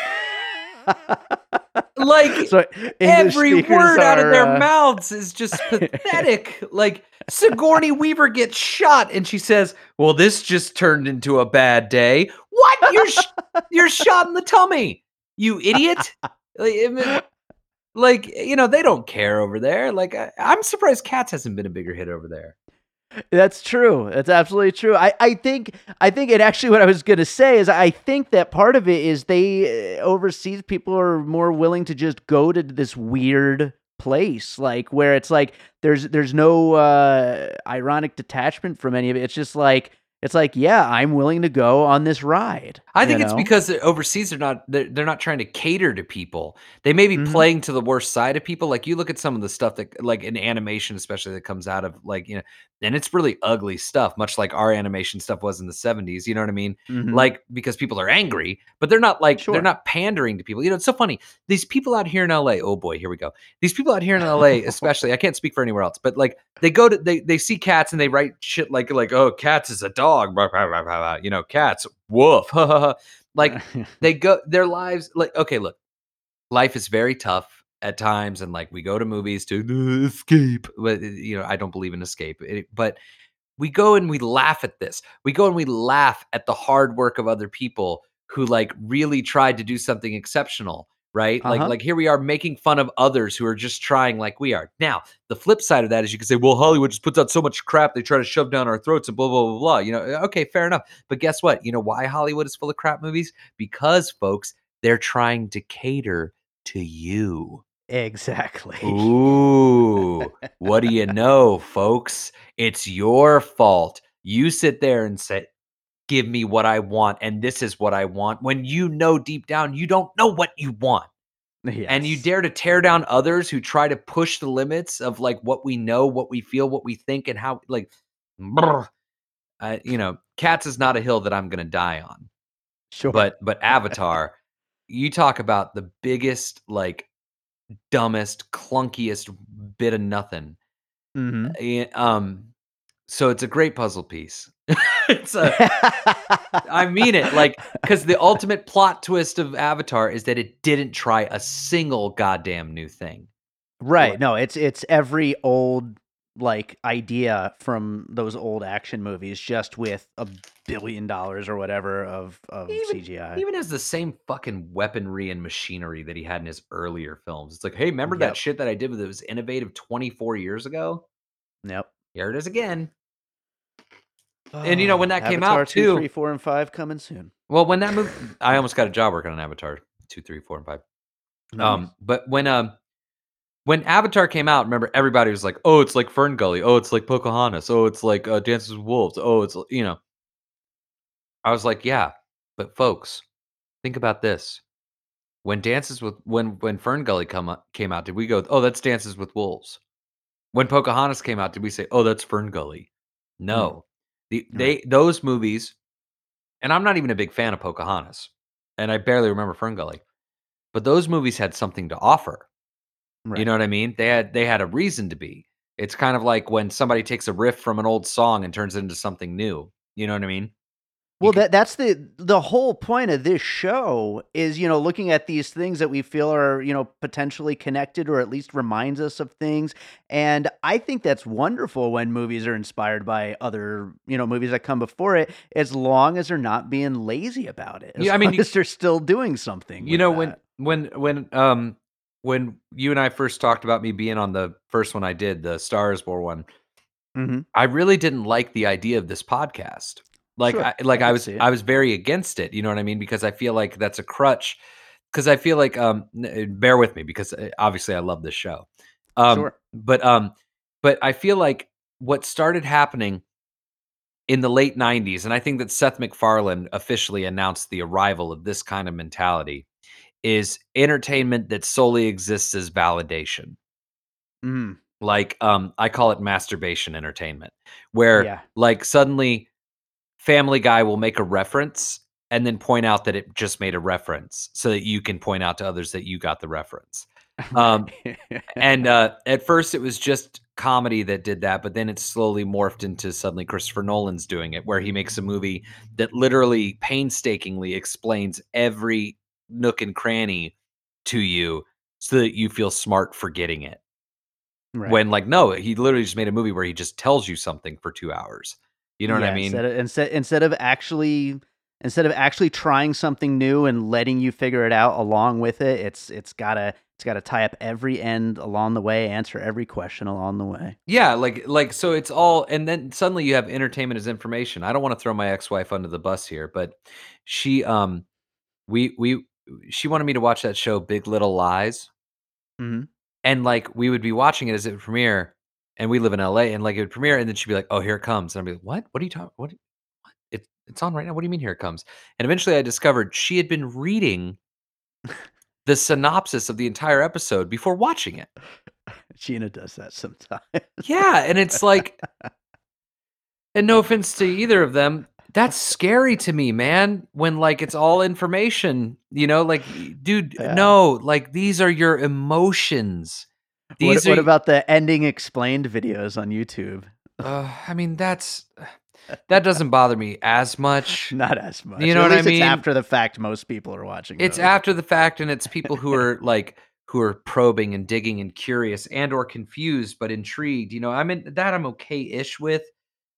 Like so every word out of their uh, mouths is just pathetic. like Sigourney Weaver gets shot, and she says, "Well, this just turned into a bad day." What? You're sh- you're shot in the tummy, you idiot! like, like, you know, they don't care over there. Like I, I'm surprised Cats hasn't been a bigger hit over there. That's true. That's absolutely true. I, I think I think it actually what I was gonna say is I think that part of it is they uh, overseas people are more willing to just go to this weird place like where it's like there's there's no uh ironic detachment from any of it. It's just like it's like yeah I'm willing to go on this ride. I you think it's know? because overseas they're not they're, they're not trying to cater to people. They may be Mhm. playing to the worst side of people. Like you look at some of the stuff that like in animation, especially that comes out of like, you know, and it's really ugly stuff, much like our animation stuff was in the 70s. You know what I mean? Mhm. Like because people are angry, but they're not like Sure. they're not pandering to people. You know, it's so funny. These people out here in LA, oh boy, here we go. These people out here in LA, especially, I can't speak for anywhere else, but like they go to they they see cats and they write shit like like oh cats is a dog, blah, blah, blah, blah, blah, you know, cats woof. like they go their lives like okay look life is very tough at times and like we go to movies to "Uh, escape but you know i don't believe in escape It- but we go and we laugh at this we go and we laugh at the hard work of other people who like really tried to do something exceptional right like Uh-huh. like here we are making fun of others who are just trying like we are now the flip side of that is you can say well hollywood just puts out so much crap they try to shove down our throats and blah blah blah blah you know okay fair enough but guess what you know why hollywood is full of crap movies because folks they're trying to cater to you exactly. Ooh, what do you know, folks? It's your fault. You sit there and say, Give me what I want, and this is what I want, when you know deep down you don't know what you want. And you dare to tear down others who try to push the limits of like what we know, what we feel, what we think, and how, like, brr. Uh, you know, cats is not a hill that I'm going to die on Sure. but but avatar you talk about the biggest like dumbest clunkiest bit of nothing Mhm. Eh, um so it's a great puzzle piece it's a i mean it like because the ultimate plot twist of avatar is that it didn't try a single goddamn new thing Right. No, it's it's every old like idea from those old action movies just with a billion dollars or whatever of of Even- CGI. Even has the same fucking weaponry and machinery that he had in his earlier films. It's like, hey, remember Yep. that shit that I did that was innovative 24 years ago? Yep. Here it is again. And, you know, when that came out, two, too- three, four, and five coming soon. Well, when that movie, I almost got a job working on Avatar two, three, four, and five. Um, but when um, when Avatar came out, remember everybody was like, "Oh, it's like Fern Gully. Oh, it's like Pocahontas. Oh, it's like uh, Dances with Wolves. Oh, it's you know." I was like, "Yeah, but folks, think about this. When Dances with when when Fern Gully come came out, did we go, "Oh, that's Dances with Wolves"? When Pocahontas came out, did we say, "Oh, that's Fern Gully"? No. The, Right. they those movies, and I'm not even a big fan of Pocahontas, and I barely remember Fern Gully, but those movies had something to offer. Right. You know what I mean? They had they had a reason to be. It's kind of like when somebody takes a riff from an old song and turns it into something new. You know what I mean? Well, could- that that's the the whole point of this show is you know looking at these things that we feel are you know potentially connected or at least reminds us of things, and I think that's wonderful when movies are inspired by other you know movies that come before it, as long as they're not being lazy about it. As Yeah, I mean, long you- as they're still doing something. You know when that. when when um when you and I first talked about me being on the first one I did, the Stars War one, Mhm. I really didn't like the idea of this podcast. Like Sure, I, like I I was. I was very against it, you know what I mean? Because I feel like that's a crutch because I feel like um bear with me because uh, obviously I love this show. Um Sure. but um but I feel like what started happening in the late 90s and I think that Seth MacFarlane officially announced the arrival of this kind of mentality is entertainment that solely exists as validation Mm, like um i call it masturbation entertainment where Yeah. like suddenly family guy will make a reference and then point out that it just made a reference so that you can point out to others that you got the reference. Um and uh at first it was just comedy that did that but then it slowly morphed into suddenly christopher nolan's doing it where he makes a movie that literally painstakingly explains every nook and cranny to you so that you feel smart for getting it. Right. when like no he literally just made a movie where he just tells you something for two hours you know what i mean Instead of, instead instead of actually instead of actually trying something new and letting you figure it out along with it, it's it's gotta it's gotta tie up every end along the way, answer every question along the way. yeah like like so it's all and then suddenly you have entertainment as information i don't want to throw my ex-wife under the bus here but she um we we she wanted me to watch that show big little lies Mhm. and like we would be watching it as it premiere and we live in la and like it would premiere and then she'd be like oh here it comes and i'd be like what what are you talking what what? it It's on right now. What do you mean here it comes? And eventually I discovered she had been reading the synopsis of the entire episode before watching it. Gina does that sometimes. Yeah, and it's like and no offense to either of them, that's scary to me, man. When like it's all information, you know, like dude, Yeah. no, like these are your emotions. What, These what are about the ending explained videos on YouTube? uh, I mean that's that doesn't bother me as much. Not as much. You know At what I mean? It's after the fact. Most people are watching. It's those. after the fact and it's people who are like who are probing and digging and curious and or confused but intrigued. You know, I'm in that I'm okay-ish with.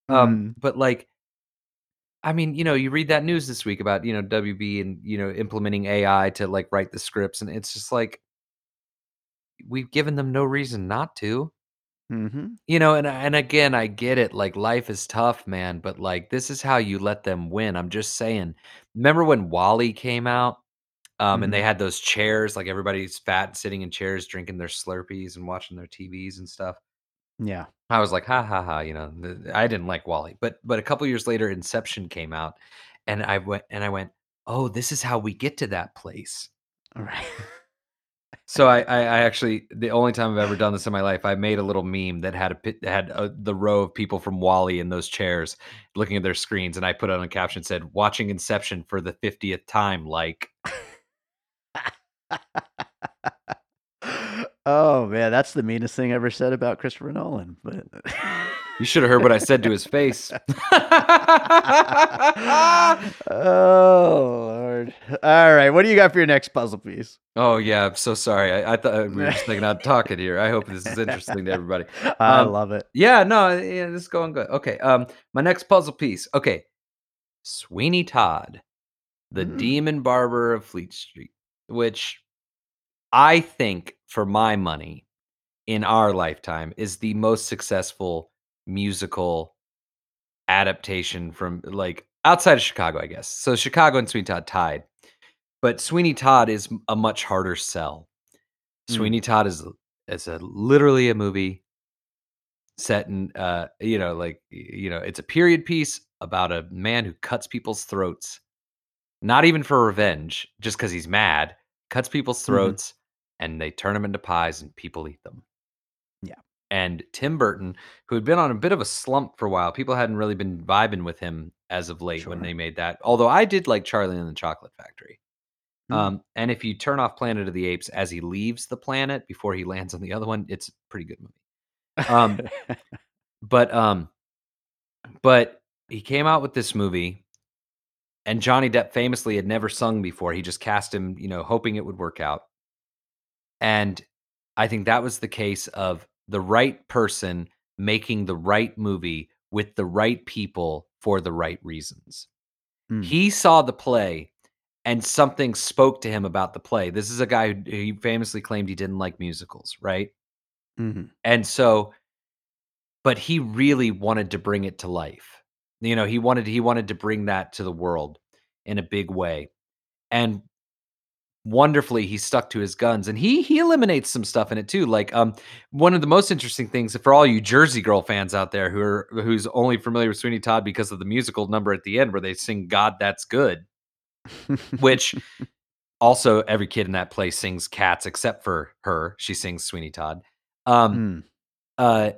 Um Mhm. but like I mean, you know, you read that news this week about, you know, WB and, you know, implementing AI to like write the scripts and it's just like we've given them no reason not to. Mhm. You know, and and again, I get it. Like life is tough, man, but like this is how you let them win. I'm just saying. Remember when Wally came out? Um, and they Mhm. had those chairs, like everybody's fat sitting in chairs, drinking their Slurpees and watching their TVs and stuff. Yeah. I was like, ha ha ha, you know, th- I didn't like Wally. But but a couple years later, Inception came out, and I went and I went, oh, this is how we get to that place. All right. So I, I, I actually the only time I've ever done this in my life, I made a little meme that had a had a, the row of people from Wally in those chairs looking at their screens, and I put on a caption said "Watching Inception for the fiftieth time." Like, oh man, that's the meanest thing ever said about Christopher Nolan. But you should have heard what I said to his face. oh lord! All right, what do you got for your next puzzle piece? oh yeah, I'm so sorry. I, I thought we were just thinking out talking here. I hope this is interesting to everybody. I Um, love it. Yeah, no, yeah, this is going good. Okay, um, my next puzzle piece. Okay, Sweeney Todd, the Mm. Demon Barber of Fleet Street, which I think, for my money, in our lifetime, is the most successful musical adaptation from like outside of Chicago, I guess. So Chicago and Sweeney Todd tied, but Sweeney Todd is a much harder sell. Mm. Sweeney Todd is is a literally a movie set in uh you know like you know it's a period piece about a man who cuts people's throats not even for revenge just because he's mad cuts people's Mhm. throats and they turn them into pies and people eat them. And tim burton who had been on a bit of a slump for a while people hadn't really been vibing with him as of late when they made that although i did like charlie and the chocolate factory Mm. um, and if you turn off planet of the apes as he leaves the planet before he lands on the other one it's a pretty good movie um, but um but he came out with this movie and Johnny Depp famously had never sung before. He just cast him, you know, hoping it would work out. And I think that was the case of the right person making the right movie with the right people for the right reasons. Mm. He saw the play and something spoke to him about the play. This is a guy who he famously claimed he didn't like musicals, right? Mhm. And so but he really wanted to bring it to life. You know, he wanted he wanted to bring that to the world in a big way. And wonderfully he stuck to his guns and he he eliminates some stuff in it too. Like um one of the most interesting things for all you Jersey Girl fans out there who are who's only familiar with Sweeney Todd because of the musical number at the end where they sing God That's Good, which also every kid in that play sings cats except for her. She sings Sweeney Todd. Um Mm. uh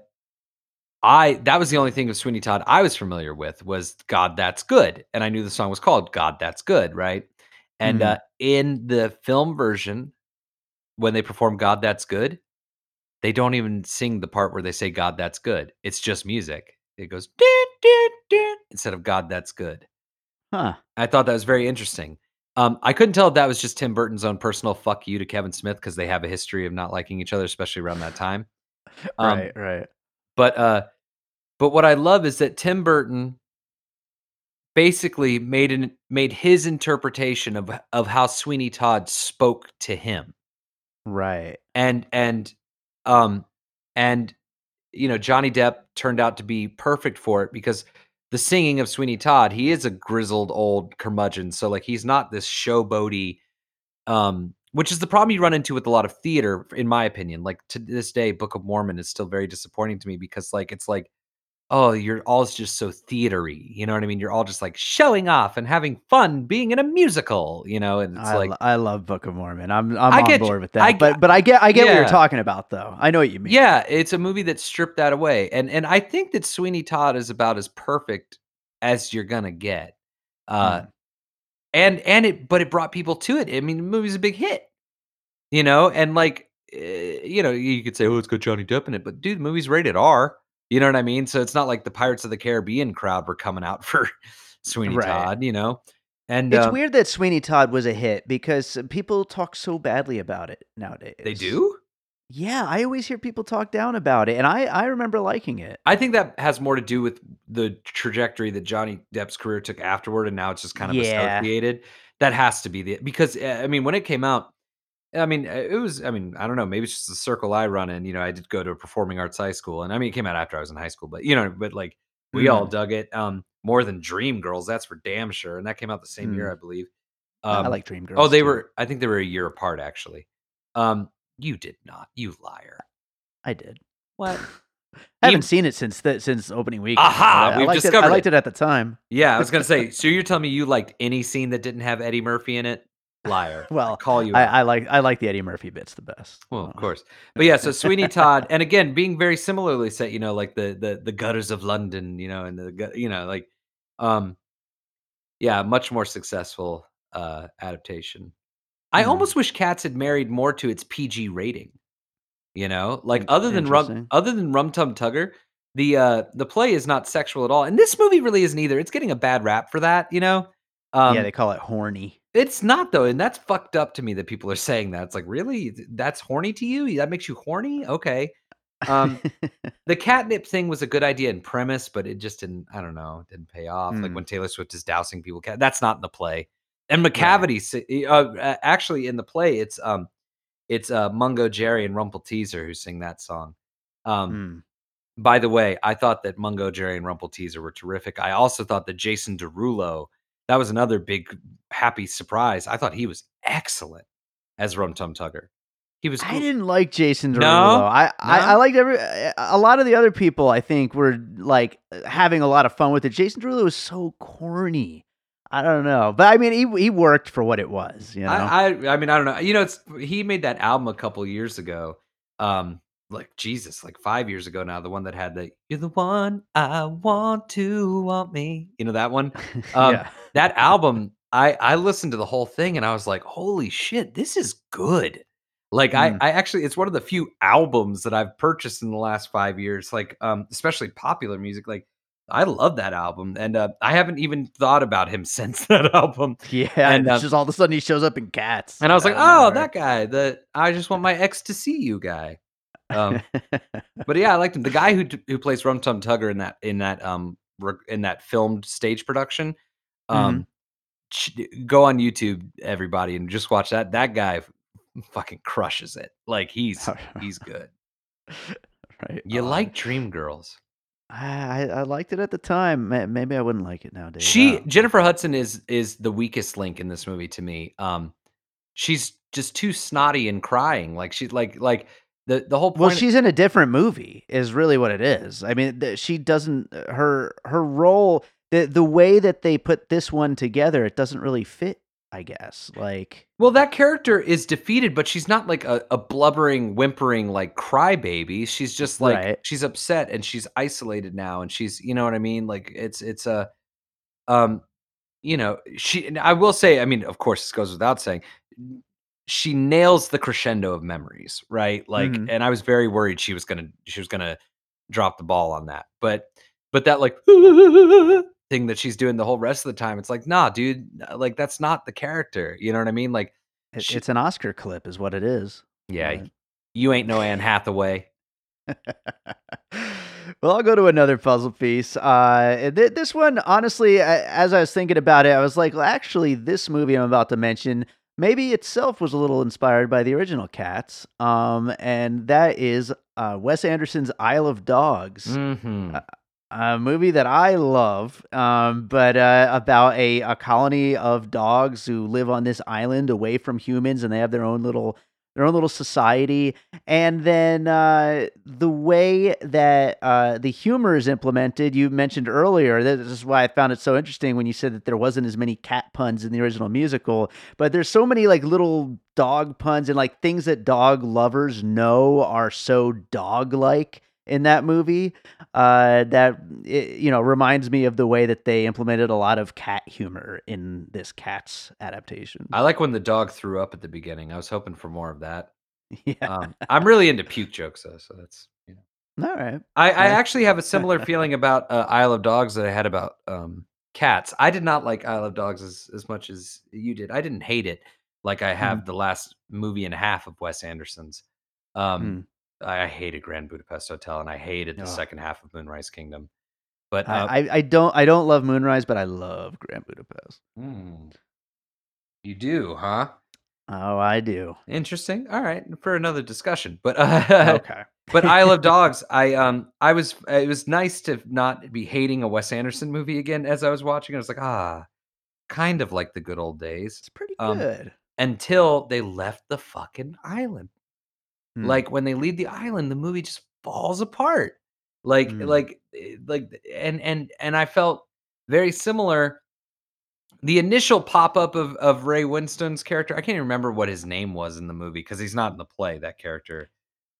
I that was the only thing of Sweeney Todd I was familiar with was God That's Good. And I knew the song was called God That's Good, right? And Mhm. uh in the film version, when they perform God That's Good, they don't even sing the part where they say God That's Good. It's just music. It goes "Dun, dun, dun," instead of God That's Good. Huh. I thought that was very interesting. Um, I couldn't tell if that was just Tim Burton's own personal fuck you to Kevin Smith because they have a history of not liking each other, especially around that time. Um, right. Right. But uh but what I love is that Tim Burton basically made an made his interpretation of of how Sweeney Todd spoke to him. Right. And and um and you know Johnny Depp turned out to be perfect for it because the singing of Sweeney Todd, he is a grizzled old curmudgeon, so like he's not this showboaty um which is the problem you run into with a lot of theater in my opinion. Like to this day Book of Mormon is still very disappointing to me because like it's like oh, you're all just so theatery. You know what I mean? You're all just like showing off and having fun being in a musical, you know, and it's I, like I love Book of Mormon. I'm I'm I on you. board with that. I but but I get I get what you're talking about though. I know what you mean. Yeah, it's a movie that stripped that away. And and I think that Sweeney Todd is about as perfect as you're gonna get. Uh Mm. and and it but it brought people to it. I mean, the movie's a big hit. You know, and like eh, you know, you could say, "Oh, it's got Johnny Depp in it," but dude, the movie's rated R. You know what I mean? So it's not like the Pirates of the Caribbean crowd were coming out for Sweeney Right. Todd, you know. And It's um, weird that Sweeney Todd was a hit because people talk so badly about it nowadays. they do. Yeah, I always hear people talk down about it, and I I remember liking it. I think that has more to do with the trajectory that Johnny Depp's career took afterward, and now it's just kind of Yeah. associated. That has to be the because uh, I mean, when it came out, I mean, uh, it was. I mean, I don't know. Maybe it's just the circle I run in. You know, I did go to a performing arts high school, and I mean, it came out after I was in high school, but you know, but like we all Mm. dug it um more than Dreamgirls. That's for damn sure, and that came out the same year, Mm. I believe. I Um, like Dreamgirls. Oh, they too. were. I think they were a year apart, actually. Um, you did not. You liar. I did. What? I haven't seen it since the, since opening week. Aha, I, we've liked it. I liked it. it at the time. Yeah, I was gonna say. So you're telling me you liked any scene that didn't have Eddie Murphy in it? Liar. well, I Well, call you. I. I like I like the Eddie Murphy bits the best. well, of Uh, course. But yeah, so Sweeney Todd, and again, being very similarly set, you know, like the the the gutters of London, you know, and the gut- you know, like, um, yeah, much more successful uh adaptation. I Mhm. almost wish Cats had married more to its PG rating. You know, like other than Rum, other than Rum Tum Tugger, the uh the play is not sexual at all, and this movie really isn't either. It's getting a bad rap for that, you know. Um, yeah, they call it horny. It's not though, and that's fucked up to me that people are saying that. It's like, really, that's horny to you? That makes you horny? Okay. Um, the catnip thing was a good idea in premise, but it just didn't. I don't know, didn't pay off. Like Mm. when Taylor Swift is dousing people, cat. That's not in the play. And Macavity, si- uh, uh, actually, in the play, it's um, it's uh, Mungojerrie and Rumpleteazer who sing that song. Um, Mm. by the way, I thought that Mungojerrie and Rumpleteazer were terrific. I also thought that Jason Derulo, that was another big happy surprise. I thought he was excellent as Rum Tum Tugger. He was. I didn't like Jason Derulo. No? I, I I liked every a lot of the other people. I think were like having a lot of fun with it. Jason Derulo was so corny. I don't know, but I mean, he he worked for what it was. You know, I, I I mean I don't know. You know, it's he made that album a couple years ago. Um, like Jesus, like five years ago now. The one that had the "You're the one I want to want me." You know that one. Um, yeah. That album, I I listened to the whole thing and I was like, "Holy shit, this is good." Like I Mm. I actually, it's one of the few albums that I've purchased in the last five years. Like um, especially popular music. Like I love that album, and uh, I haven't even thought about him since that album. Yeah, And, um, just all of a sudden he shows up in Cats, And I was like, oh, that guy, the I just want my ex to see you guy. Um, but yeah, I liked him. The guy who who plays Rum Tum Tugger in that in that um in that filmed stage production. Um, ch- go on YouTube, everybody, and just watch that. That guy fucking crushes it. Like he's he's good. right. You on. like Dream Girls. I I liked it at the time. Maybe I wouldn't like it nowadays. She don't. Jennifer Hudson is is the weakest link in this movie to me. Um, she's just too snotty and crying. Like she's like like the the whole point. Well, she's in a different movie, is really what it is. I mean, th- she doesn't her her role the the way that they put this one together, it doesn't really fit. I guess like Well, that character is defeated, but she's not like a, a blubbering, whimpering, like crybaby. She's just like Right. she's upset and she's isolated now, and she's you know what I mean. Like it's it's a, um, you know she. and I will say, I mean, of course, this goes without saying, she nails the crescendo of memories, right? Like, Mhm. and I was very worried she was gonna she was gonna drop the ball on that, but but that like thing that she's doing the whole rest of the time, it's like, nah, dude, like that's not the character. You know what I mean? Like. it, She- it's an Oscar clip, is what it is. Yeah, Right. you ain't no Anne Hathaway. well, I'll go to another puzzle piece. Uh, th- this one, honestly, I, as I was thinking about it, I was like, well, actually, this movie I'm about to mention maybe itself was a little inspired by the original Cats. Um, and that is uh, Wes Anderson's Isle of Dogs. Mm-hmm. a movie that I love, um, but uh, about a, a colony of dogs who live on this island away from humans, and they have their own little their own little society, and then uh, the way that uh, the humor is implemented. You mentioned earlier. This is why I found it so interesting when you said that there wasn't as many cat puns in the original musical, but there's so many like little dog puns and like things that dog lovers know are so dog like in that movie uh, that it, you know reminds me of the way that they implemented a lot of cat humor in this Cats adaptation. I like when the dog threw up at the beginning. I was hoping for more of that. yeah. Um, I'm really into puke jokes though, so that's you know. All right. I, I actually have a similar feeling about uh, Isle of Dogs that I had about um, cats. I did not like Isle of Dogs as, as much as you did. I didn't hate it like I have the last movie and a half of Wes Anderson's. Um, I, I hated Grand Budapest Hotel and I hated the Ugh. second half of Moonrise Kingdom. But uh, I, I I don't I don't love Moonrise, but I love Grand Budapest. mm, you do, huh? Oh, I do. Interesting. All right, for another discussion. But uh, Okay. but Isle of Dogs, I um I was it was nice to not be hating a Wes Anderson movie again as I was watching. I was like, ah, kind of like the good old days It's pretty Um, good. until they left the fucking island. Hmm. Like when they leave the island, the movie just falls apart. Like Mm. like eh, like and and and I felt very similar. The initial pop up of of Ray Winstone's character, I can't even remember what his name was in the movie because he's not in the play. That character.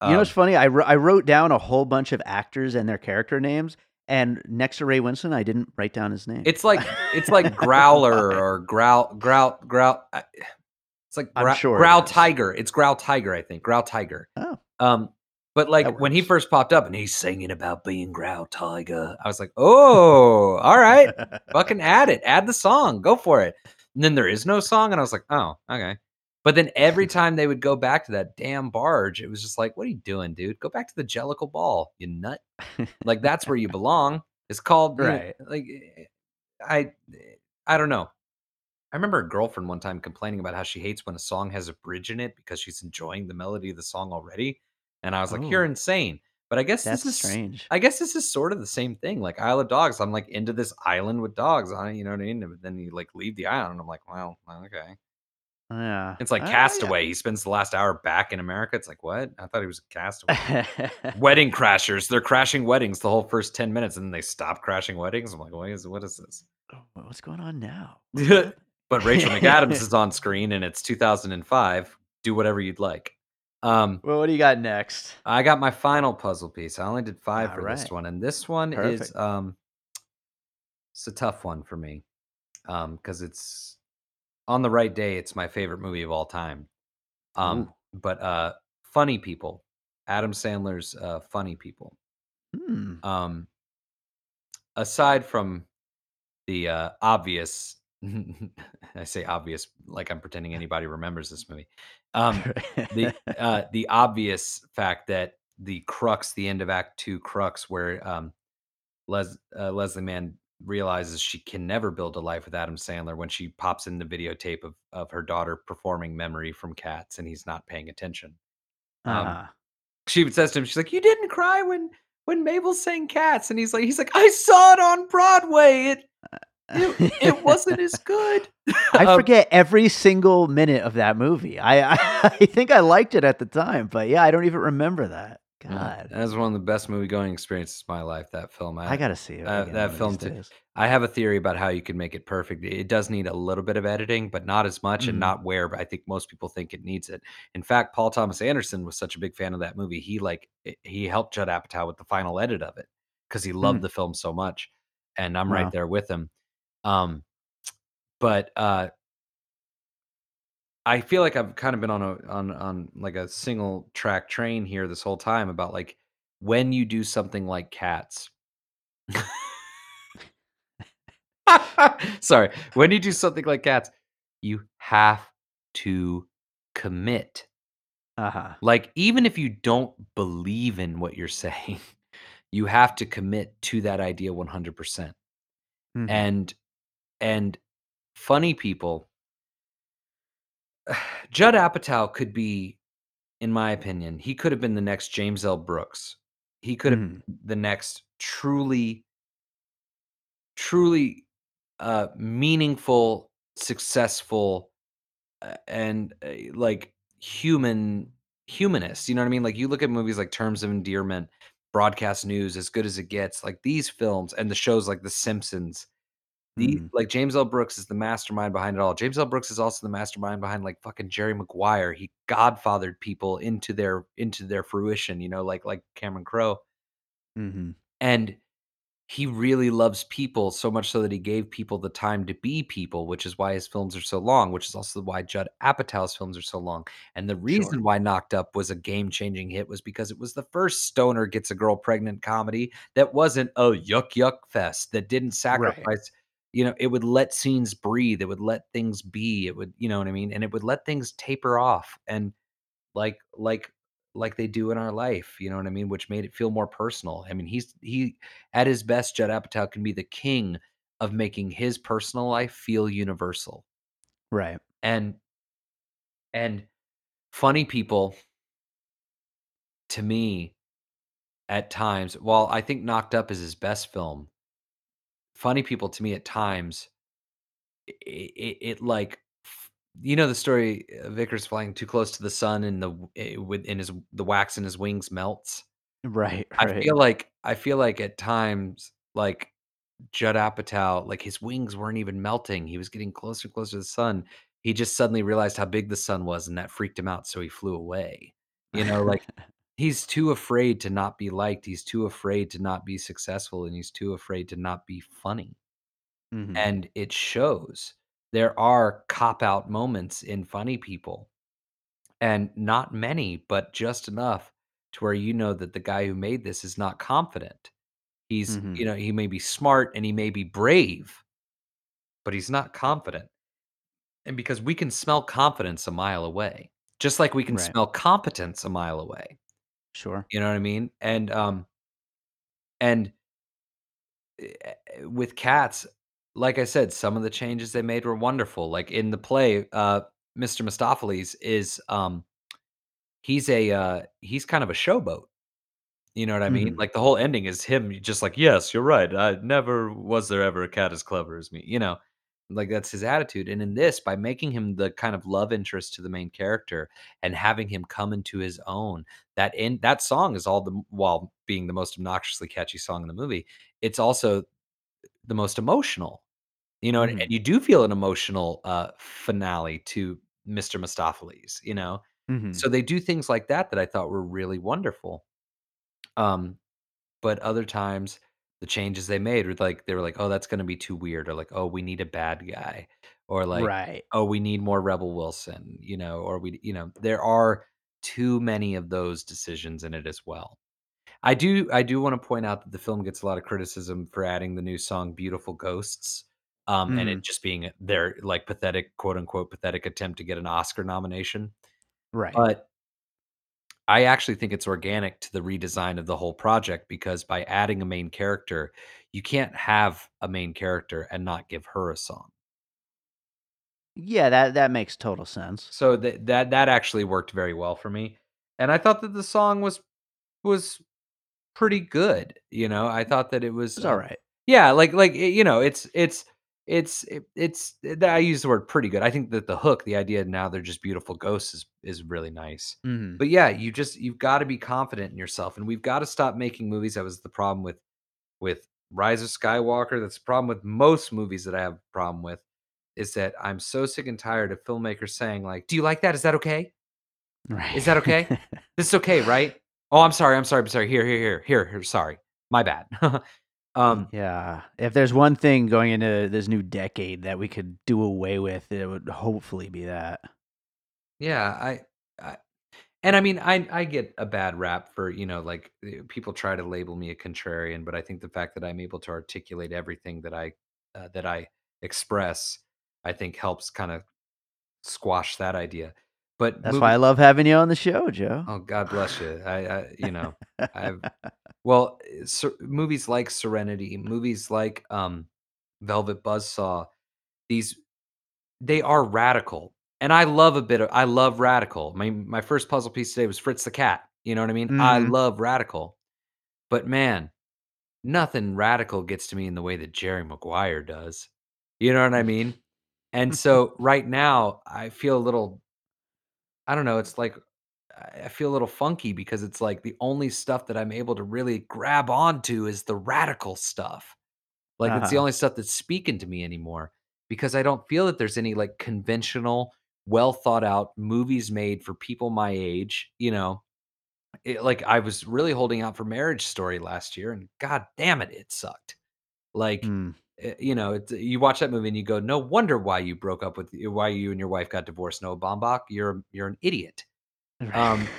you know what's Um, funny? I, I wrote down a whole bunch of actors and their character names, and next to Ray Winstone, I didn't write down his name. It's like it's like Growler or Growl Growl Growl. I- It's like I'm Growl, sure Growl. Tiger. It's Growl Tiger, I think. Growl Tiger. Oh. Um, but like when he first popped up and he's singing about being Growl Tiger, I was like, oh, all right, fucking add it, add the song, go for it. And then there is no song, and I was like, oh, okay. But then every time they would go back to that damn barge, it was just like, what are you doing, dude? Go back to the Jellicle Ball, you nut. Like that's where you belong. It's called you know, Right. like eh, I I don't know. I remember a girlfriend one time complaining about how she hates when a song has a bridge in it because she's enjoying the melody of the song already. And I was like, "You're Oh. insane." But I guess That's this is strange. I guess this is sort of the same thing. Like Isle of Dogs, I'm like into this island with dogs on it, you know what I mean? But then you like leave the island, and I'm like, well, okay. yeah. It's like yeah. Castaway. He spends the last hour back in America. It's like, what? I thought he was a castaway. Wedding crashers. They're crashing weddings the whole first 10 minutes and then they stop crashing weddings. I'm like, what is what is this? Oh, What's going on now? but Rachel McAdams is on screen and it's 2005. Do whatever you'd like. Um, Well, what do you got next? I got my final puzzle piece. I only did five All for this one, and this one is um, it's a tough one for me, um, because it's on the right day. It's my favorite movie of all time. Um, Ooh. but uh, Funny People, Adam Sandler's uh, Funny People. Hmm. Um, aside from the uh, obvious, I say obvious like I'm pretending anybody remembers this movie. Um, the uh, the obvious fact that the crux, the end of Act Two crux, where um, Les, uh, Leslie Mann realizes she can never build a life with Adam Sandler when she pops in the videotape of of her daughter performing "Memory" from Cats, and he's not paying attention. Um, Uh-huh. she says to him, she's like, "You didn't cry when when Mabel sang Cats," and he's like, "He's like, I saw it on Broadway. It it, it wasn't as good." I Um, forget every single minute of that movie. I, I I think I liked it at the time, but yeah, I don't even remember that. Yeah, God, that was one of the best movie going experiences of my life. That film, I gotta see it. uh, again that film too. I have a theory about how you can make it perfect. It does need a little bit of editing, but not as much, and Mhm. not where. But I think most people think it needs it. In fact, Paul Thomas Anderson was such a big fan of that movie. He like he helped Judd Apatow with the final edit of it because he loved Hmm. the film so much, and I'm Wow. right there with him. Um, but uh, I feel like I've kind of been on a on on like a single track train here this whole time about like when you do something like Cats. Sorry, when you do something like Cats, you have to commit. Uh-huh. Like even if you don't believe in what you're saying, you have to commit to that idea 100%. Mhm. And and funny people Judd Apatow could be in my opinion, he could have been the next James L. Brooks. He could have Mhm. the next truly truly uh meaningful, successful uh, and uh, like human humanist. You know what I mean? Like you look at movies like Terms of Endearment, Broadcast News, As Good as It Gets, like these films and the shows like The Simpsons. The Mhm. like James L. Brooks is the mastermind behind it all. James L. Brooks is also the mastermind behind like fucking Jerry Maguire. He godfathered people into their into their fruition, you know, like like Cameron Crowe. Mhm. And he really loves people so much so that he gave people the time to be people, which is why his films are so long, which is also why Judd Apatow's films are so long. And the Sure. reason why Knocked Up was a game-changing hit was because it was the first stoner gets a girl pregnant comedy that wasn't a yuck yuck fest, that didn't Right. You know, it would let scenes breathe, it would let things be, it would you know what I mean? And it would let things taper off and like like like they do in our life, you know what I mean? Which made it feel more personal. I mean, he's he at his best, Judd Apatow can be the king of making his personal life feel universal. Right. And and funny people to me at times, while I think Knocked Up is his best film, funny people to me at times it, it, it like you know the story uh, Vickers flying too close to the sun and the eh, within his the wax in his wings melts Right, I feel like I feel like at times, like, Judd Apatow, like, his wings weren't even melting, he was getting closer and closer to the sun. He just suddenly realized how big the sun was, and that freaked him out, so he flew away. You know, like, he's too afraid to not be liked, he's too afraid to not be successful, and he's too afraid to not be funny, Mhm. and it shows. There are cop out moments in funny people, and not many, but just enough to where you know that the guy who made this is not confident. He's Mhm. you know, he may be smart and he may be brave, but he's not confident. And because we can smell confidence a mile away, just like we can Right. smell competence a mile away. Sure. You know what I mean? And um and eh, with cats, like I said, some of the changes they made were wonderful. Like in the play, uh Mr. Mistoffelees is um he's a uh he's kind of a showboat You know what I mean? Mhm. Like, the whole ending is him just like, "Yes, you're right. I never was there ever a cat as clever as me," you know? Like, that's his attitude, and in this, by making him the kind of love interest to the main character and having him come into his own, that in that song is all the while being the most obnoxiously catchy song in the movie, it's also the most emotional, you know? And and Mhm. you do feel an emotional, uh, finale to Mr. Mistoffelees, you know? Mhm. So they do things like that that I thought were really wonderful. Um but other times, the changes they made were like they were like, "Oh, that's gonna be too weird," or like, "Oh, we need a bad guy," or like, Right. "Oh, we need more Rebel Wilson," you know, or we you know, there are too many of those decisions in it as well. I do I do wanna point out that the film gets a lot of criticism for adding the new song "Beautiful Ghosts," um, and it just being their, like, pathetic, quote, unquote, "pathetic attempt to get an Oscar nomination," Right. but I actually think it's organic to the redesign of the whole project because by adding a main character, you can't have a main character and not give her a song. Yeah, that that makes total sense. So that that that actually worked very well for me. And I thought that the song was was pretty good, you know? I thought that it It was was uh, alright. yeah, like like you know, it's it's it's it, it's th- I use the word pretty good. I think that the hook, the idea now they're just beautiful ghosts is is really nice. Mhm. But yeah, you just you've got to be confident in yourself and we've got to stop making movies. That was the problem with with Rise of Skywalker. That's the problem with most movies that I have a problem with is that I'm so sick and tired of filmmakers saying like, "Do you like that? Is that okay? Right. Is that okay? This is okay, right? Oh, I'm sorry. I'm sorry. I'm sorry. Here, here, here, here, here. Sorry, my bad. um, Yeah. If there's one thing going into this new decade that we could do away with, it would hopefully be that. yeah, I, I, and I mean, I, I get a bad rap for you know, like eh, people try to label me a contrarian, but I think the fact that I'm able to articulate everything that I, uh, that I express, I think helps kind of squash that idea. But That's why I love having you on the show, Joe. oh God bless you. I, I you know, I've Well, eh, ser movies like Serenity, movies like, um, Velvet Buzzsaw, these they are radical, and I love a bit of I love radical. My my first puzzle piece today was Fritz the Cat, you know what I mean? I Mhm. love radical, but man, nothing radical gets to me in the way that Jerry Maguire does. You know what I mean? And so, right now, I feel a little I don't know, it's like I I feel a little funky because it's like the only stuff that I'm able to really grab onto is the radical stuff. Like, it's the Uh-huh. only stuff that's speaking to me anymore because I don't feel that there's any, like, conventional, well thought out movies made for people my age, you know? It like, I was really holding out for Marriage Story last year, and god damn it, it sucked. Like, Hmm. Eh, you know, it's you watch that movie and you go, "No wonder why you broke up with why you and your wife got divorced, Noah Baumbach, You're you're an idiot." Um,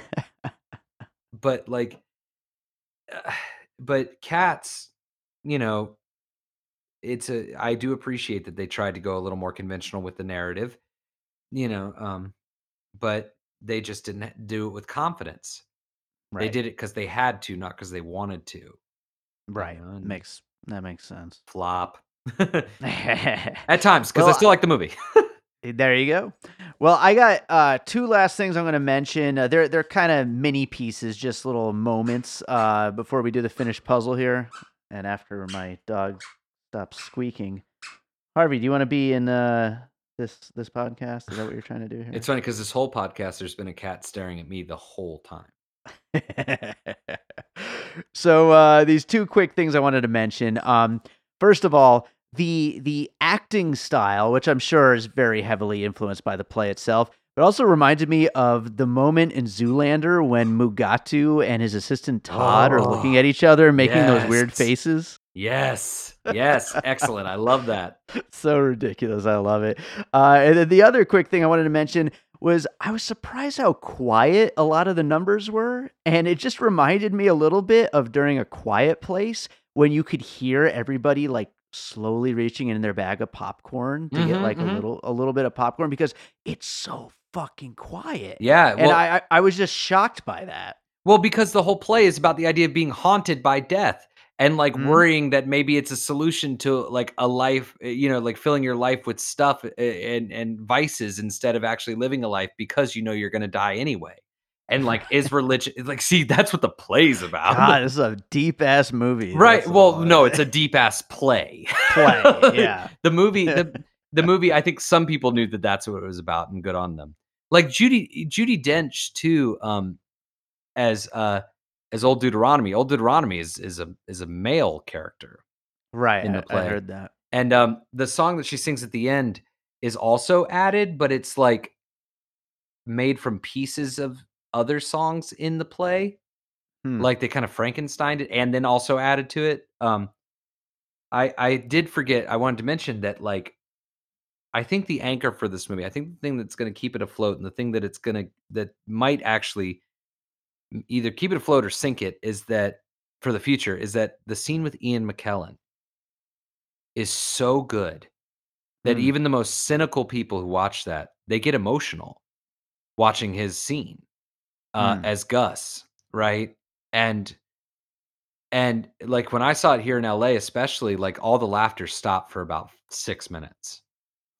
but, like but Cats, you know it's a I do appreciate that they tried to go a little more conventional with the narrative, you know, um, but they just didn't do it with confidence. They did it because they had to, not because they wanted to, you Right. know, Makes that makes sense. flop. At times, 'cause I Well, still like the movie. Eh, there you go. Well, I got, uh, 2 last things I'm gonna mention, uh, they're they're kinda mini pieces, just little moments, uh, before we do the finished puzzle here, and after my dog stops squeaking. Harvey, do you wanna be in, uh, this this podcast? Is that what you're trying to do here? It's funny because this whole podcast, there's been a cat staring at me the whole time. So, uh, these 2 quick things I wanted to mention, um, first of all, the the acting style, which I'm sure is very heavily influenced by the play itself, it also reminded me of the moment in Zoolander when Mugatu and his assistant Todd are looking Oh, at each other, and making those weird faces. Yes, yes, excellent, I love that. So ridiculous, I love it. Uh, and then the other quick thing I wanted to mention was I was surprised how quiet a lot of the numbers were, and it just reminded me a little bit of during A Quiet Place when you could hear everybody, like, slowly reaching in their bag of popcorn to get, Mhm, like, a mhm. little a little bit of popcorn because it's so fucking quiet, Yeah, and I I I was just shocked by that. Well, because the whole play is about the idea of being haunted by death and, like, Mhm. worrying that maybe it's a solution to, like, a life, eh, you know, like, filling your life with stuff, and and vices instead of actually living a life because you know you're gonna die anyway, and, like, is religion like, see, that's what the play's about. God, this is a deep ass movie, Right, that's well, no, it's a deep ass play. Play, yeah. The movie the the movie, I think some people knew that that's what it was about, and good on them. Like, Judi Judi Dench too, um, as, uh as Old Deuteronomy. Old Deuteronomy is is a is a male character Right, in the I I heard that. and, um, the song that she sings at the end is also added, but it's, like made from pieces of other songs in the play. Hmm. Like, they kinda Frankensteined it and then also added to it, um I I did forget, I wanted to mention that, like I think the anchor for this movie I think the thing that's gonna keep it afloat and the thing that it's gonna that might actually either keep it afloat or sink it is that for the future, is that the scene with Ian McKellen is so good that Mm. even the most cynical people who watch that, they get emotional watching his scene, uh, Mm. as Gus, right? And and, like, when I saw it here in LA, especially, like, all the laughter stopped for about 6 minutes.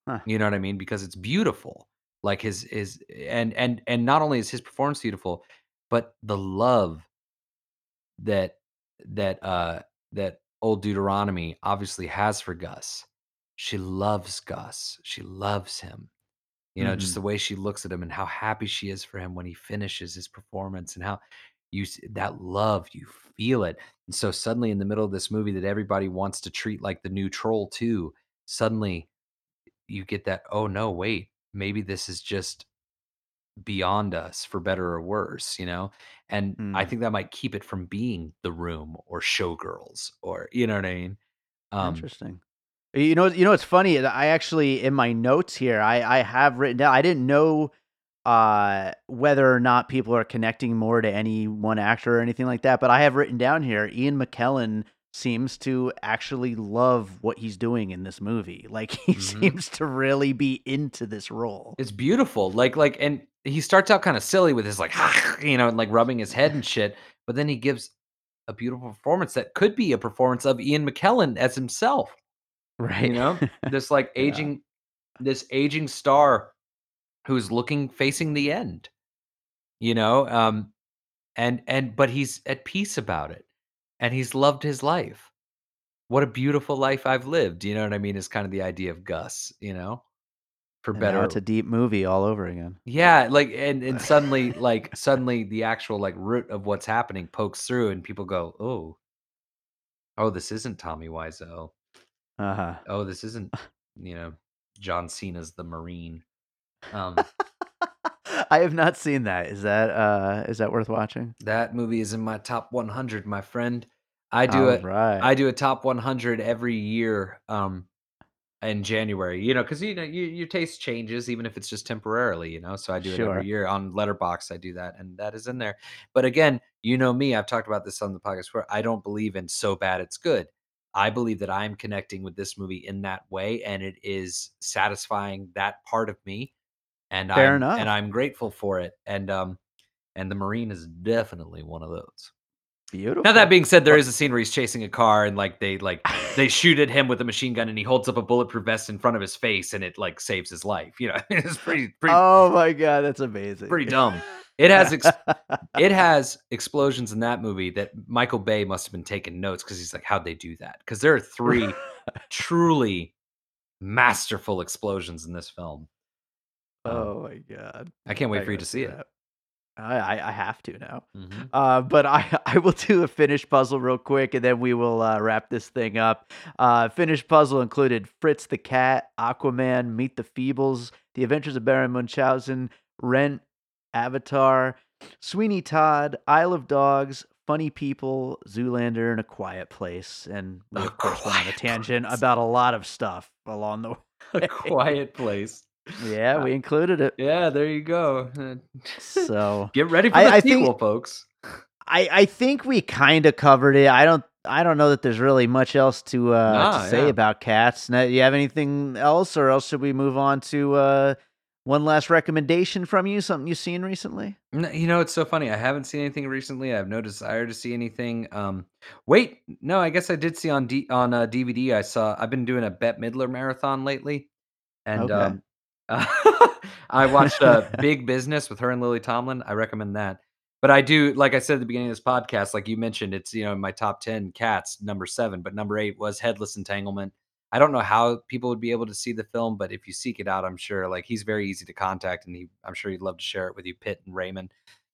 Huh. You know what I mean? Because it's beautiful. Like, his his and and and not only is his performance beautiful, but the love that that, uh that Old Deuteronomy obviously has for Gus. She loves Gus, she loves him. You know, just Mhm. the way she looks at him and how happy she is for him when he finishes his performance and how you that love, you feel it. And so suddenly in the middle of this movie that everybody wants to treat like the new Troll 2 suddenly you get that, "Oh, no, wait, maybe this is just beyond us for better or worse," you know? And I Mm. think that might keep it from being The Room or Showgirls or you know what I mean? Um Interesting. You know you know what's funny? I actually in my notes here, I I have written down I didn't know, uh, whether or not people are connecting more to any one actor or anything like that, but I have written down here, Ian McKellen seems to actually love what he's doing in this movie. Like, he Mhm. seems to really be into this role. It's beautiful, like like and he starts out kinda silly with his, like, you know, and like, rubbing his head and shit, but then he gives a beautiful performance that could be a performance of Ian McKellen as himself. Right. You know? This, like, Yeah. aging this aging star who's looking facing the end. You know? Um, and and but he's at peace about it, and he's loved his life. "What a beautiful life I've lived," you know what I mean? Is kind of the idea of Gus, you know? for And better. it's a deep movie all over again. Yeah, like and and suddenly like suddenly the actual like root of what's happening pokes through and people go, "Oh. Oh, this isn't Tommy Wiseau. Uh-huh. Oh, this isn't, you know, John Cena's The Marine." Um I have not seen that. Is that uh is that worth watching? that movie is in my top 100, my friend. I do it right. I do a top 100 every year um in January, you know, cuz you know you, your taste changes even if it's just temporarily, you know. So I do it every year on Letterboxd. I do that and that is in there. But again, you know me, I've talked about this on the podcast where I don't believe in so bad it's good. I believe that I'm connecting with this movie in that way and it is satisfying that part of me and Fair I'm enough. and I'm grateful for it. And um and the Marine is definitely one of those. Beautiful. Now that being said, there is a scene where he's chasing a car and like they like they shoot at him with a machine gun and he holds up a bulletproof vest in front of his face and it like saves his life. You know, it's pretty pretty Oh my god, that's amazing. pretty dumb. It has ex- it has explosions in that movie that Michael Bay must have been taking notes because he's like, how'd they do that? Because there are three truly masterful explosions in this film. Um, Oh my god. I can't wait I for you gotta see it. that. I, I I have to now. Mhm. Uh, but I I will do a finished puzzle real quick, and then we will uh, wrap this thing up. Uh, finished puzzle included Fritz the Cat, Aquaman, Meet the Feebles, The Adventures of Baron Munchausen, Rent, Avatar, Sweeney Todd, Isle of Dogs, Funny People, Zoolander, and A Quiet Place. And we A of course went on a tangent Place. about a lot of stuff along the way. A quiet place. Yeah, we included it. Yeah, there you go. Uh, So Get ready for I- the I think- sequel, folks. I I think we kind of covered it. I don't I don't know that there's really much else to uh Nah, to say yeah. about cats. Now, you have anything else, or else should we move on to uh one last recommendation from you? Something you've seen recently? N- You know, it's so funny. I haven't seen anything recently. I have no desire to see anything. Um, wait, no, I guess I did see on D- on uh, DVD. I saw. I've been doing a Bette Midler marathon lately, and Okay. um, I watched uh, Big Business with her and Lily Tomlin. I recommend that. But I do, like I said at the beginning of this podcast, like you mentioned, it's you know my top ten cats, number seven, but number eight was Headless Entanglement. I don't know how people would be able to see the film, but if you seek it out, I'm sure like he's very easy to contact, and he, I'm sure he'd love to share it with you, Pitt and Raymond.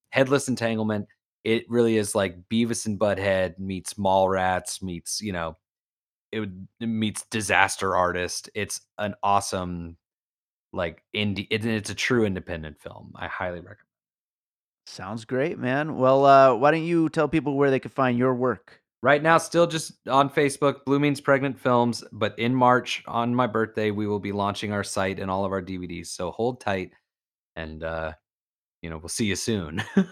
Headless Entanglement. It really is like Beavis and Butthead meets Mallrats meets you know, it, would, it meets Disaster Artist. It's an awesome like indie. It, it's a true independent film. I highly recommend. Sounds great, man. Well, uh, why don't you tell people where they can find your work? Right now, still just on Facebook, Blue Means Pregnant Films. But in March, on my birthday, we will be launching our site and all of our DVDs. So hold tight, and uh, you know we'll see you soon.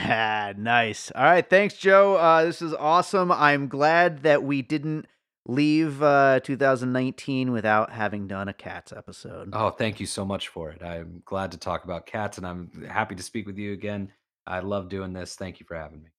Ah, nice. All right, thanks, Joe. Uh, this is awesome. I'm glad that we didn't leave uh, 2019 without having done a cats episode. oh, thank you so much for it. I'm glad to talk about cats, and I'm happy to speak with you again. I love doing this. Thank you for having me.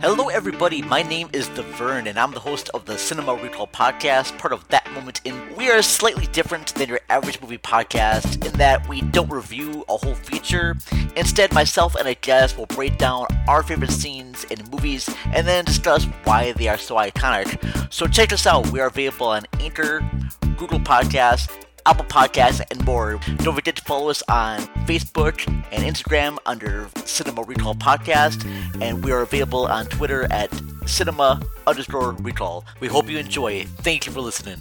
Hello, everybody. My name is DeVern, and I'm the host of the Cinema Recall podcast, part of That Moment In. We are slightly different than your average movie podcast in that we don't review a whole feature. Instead, myself and a guest will break down our favorite scenes in movies and then discuss why they are so iconic. So check us out. We are available on Anchor, Google Podcasts, Apple Podcasts, and more. Don't forget to follow us on Facebook and Instagram under Cinema Recall Podcast, and we are available on Twitter at Cinema underscore Recall. We hope you enjoy. Thank you for listening.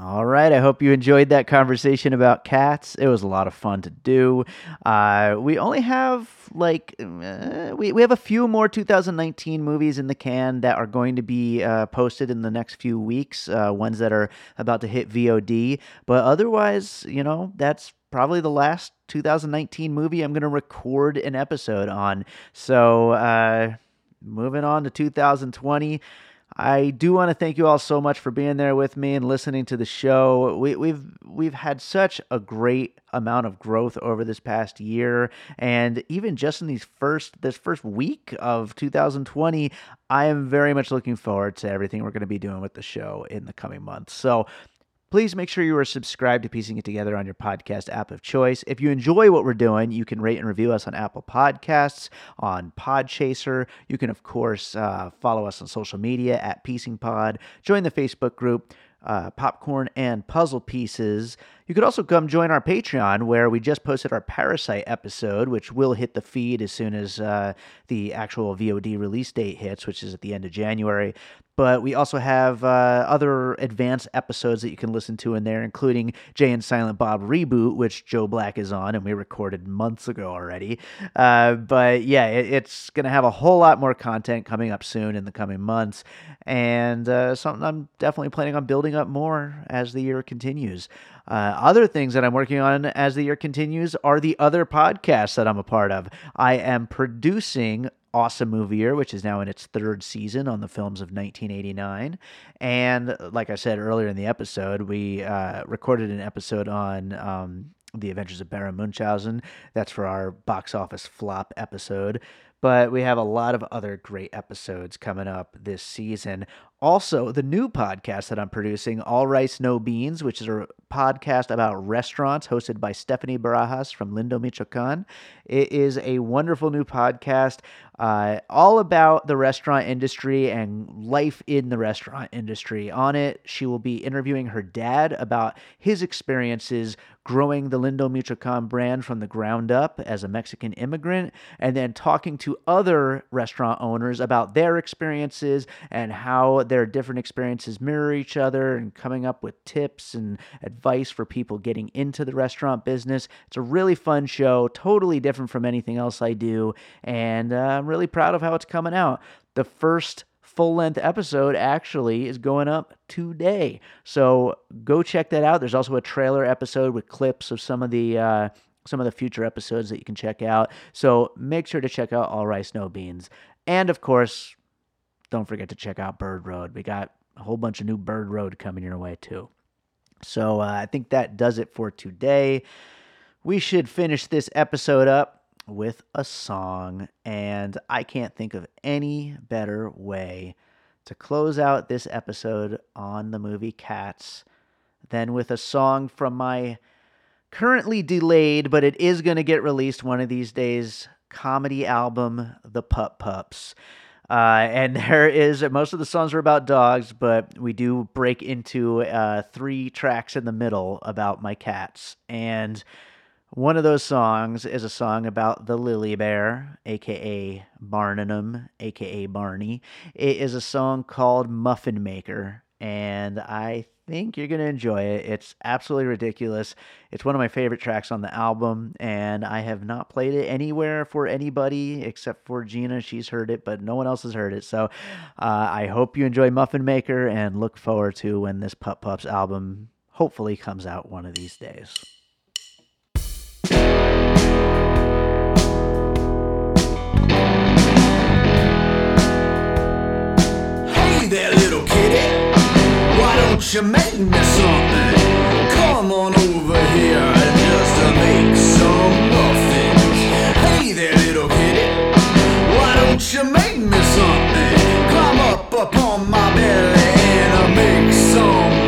All right. I hope you enjoyed that conversation about cats. It was a lot of fun to do. Uh, we only have like uh, we we have a few more 2019 movies in the can that are going to be uh, posted in the next few weeks. Uh, ones that are about to hit VOD, but otherwise, you know, that's probably the last 2019 movie I'm going to record an episode on. So, uh, moving on to 2020. I do want to thank you all so much for being there with me and listening to the show. We, we've we've had such a great amount of growth over this past year, and even just in these first this first week of 2020, I am very much looking forward to everything we're going to be doing with the show in the coming months. So Please make sure you are subscribed to Piecing It Together on your podcast app of choice. If you enjoy what we're doing, you can rate and review us on Apple Podcasts, on Podchaser. You can, of course, uh, follow us on social media at Piecing Pod. Join the Facebook group uh, popcorn and puzzle pieces. You could also come join our Patreon, where we just posted our Parasite episode, which will hit the feed as soon as uh, the actual VOD release date hits, which is at the end of January. But we also have uh, other advanced episodes that you can listen to in there, including Jay and Silent Bob Reboot, which Joe Black is on, and we recorded months ago already. Uh, but yeah, it, it's going to have a whole lot more content coming up soon in the coming months, and uh, something I'm definitely planning on building up more as the year continues. Uh, other things that I'm working on as the year continues are the other podcasts that I'm a part of. I am producing Awesome Movie Year, which is now in its third season on the films of 1989. And like I said earlier in the episode, we uh, recorded an episode on um, The Adventures of Baron Munchausen. That's for our box office flop episode. But we have a lot of other great episodes coming up this season. Also, the new podcast that I'm producing, All Rice No Beans, which is a podcast about restaurants hosted by Stephanie Barajas from Lindo, Michoacan. It is a wonderful new podcast uh, all about the restaurant industry and life in the restaurant industry. On it, she will be interviewing her dad about his experiences growing the Lindo Michoacan brand from the ground up as a Mexican immigrant, and then talking to other restaurant owners about their experiences and how their different experiences mirror each other and coming up with tips and advice for people getting into the restaurant business. It's a really fun show, totally different from anything else I do, and uh, I'm really proud of how it's coming out. The first full length episode actually is going up today. So go check that out. There's also a trailer episode with clips of some of the uh, some of the future episodes that you can check out. So make sure to check out All Rice No Beans. And of course, don't forget to check out Bird Road. We got a whole bunch of new Bird Road coming your way too. So uh, I think that does it for today. We should finish this episode up with a song, and I can't think of any better way to close out this episode on the movie Cats than with a song from my currently delayed, but it is going to get released one of these days comedy album, The Pup Pups. Uh, and there is most of the songs are about dogs, but we do break into uh, three tracks in the middle about my cats. And one of those songs is a song about the Lily Bear, aka Barnum, aka Barney. It is a song called Muffin Maker, and I think you're going to enjoy it. It's absolutely ridiculous. It's one of my favorite tracks on the album, and I have not played it anywhere for anybody except for Gina. She's heard it, but no one else has heard it. So uh, I hope you enjoy Muffin Maker and look forward to when this Pup Pups album hopefully comes out one of these days. Hey there, little kitty. Don't you make me something? Come on over here and just to make some muffins. Hey there, little kitty. Why don't you make me something? Climb up upon my belly and I'll make some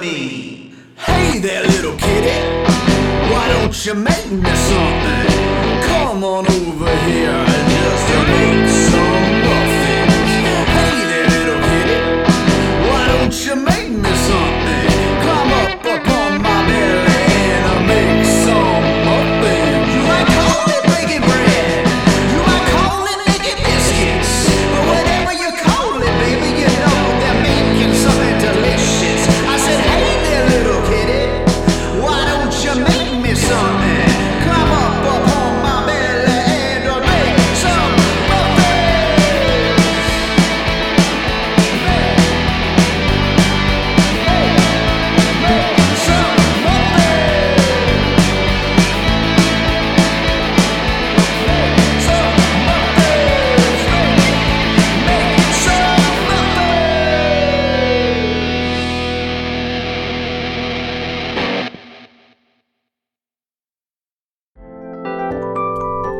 me? Hey there, little kitty. Why don't you make me something? Come on over here and just make some muffins. Hey there, little kitty. Why don't you make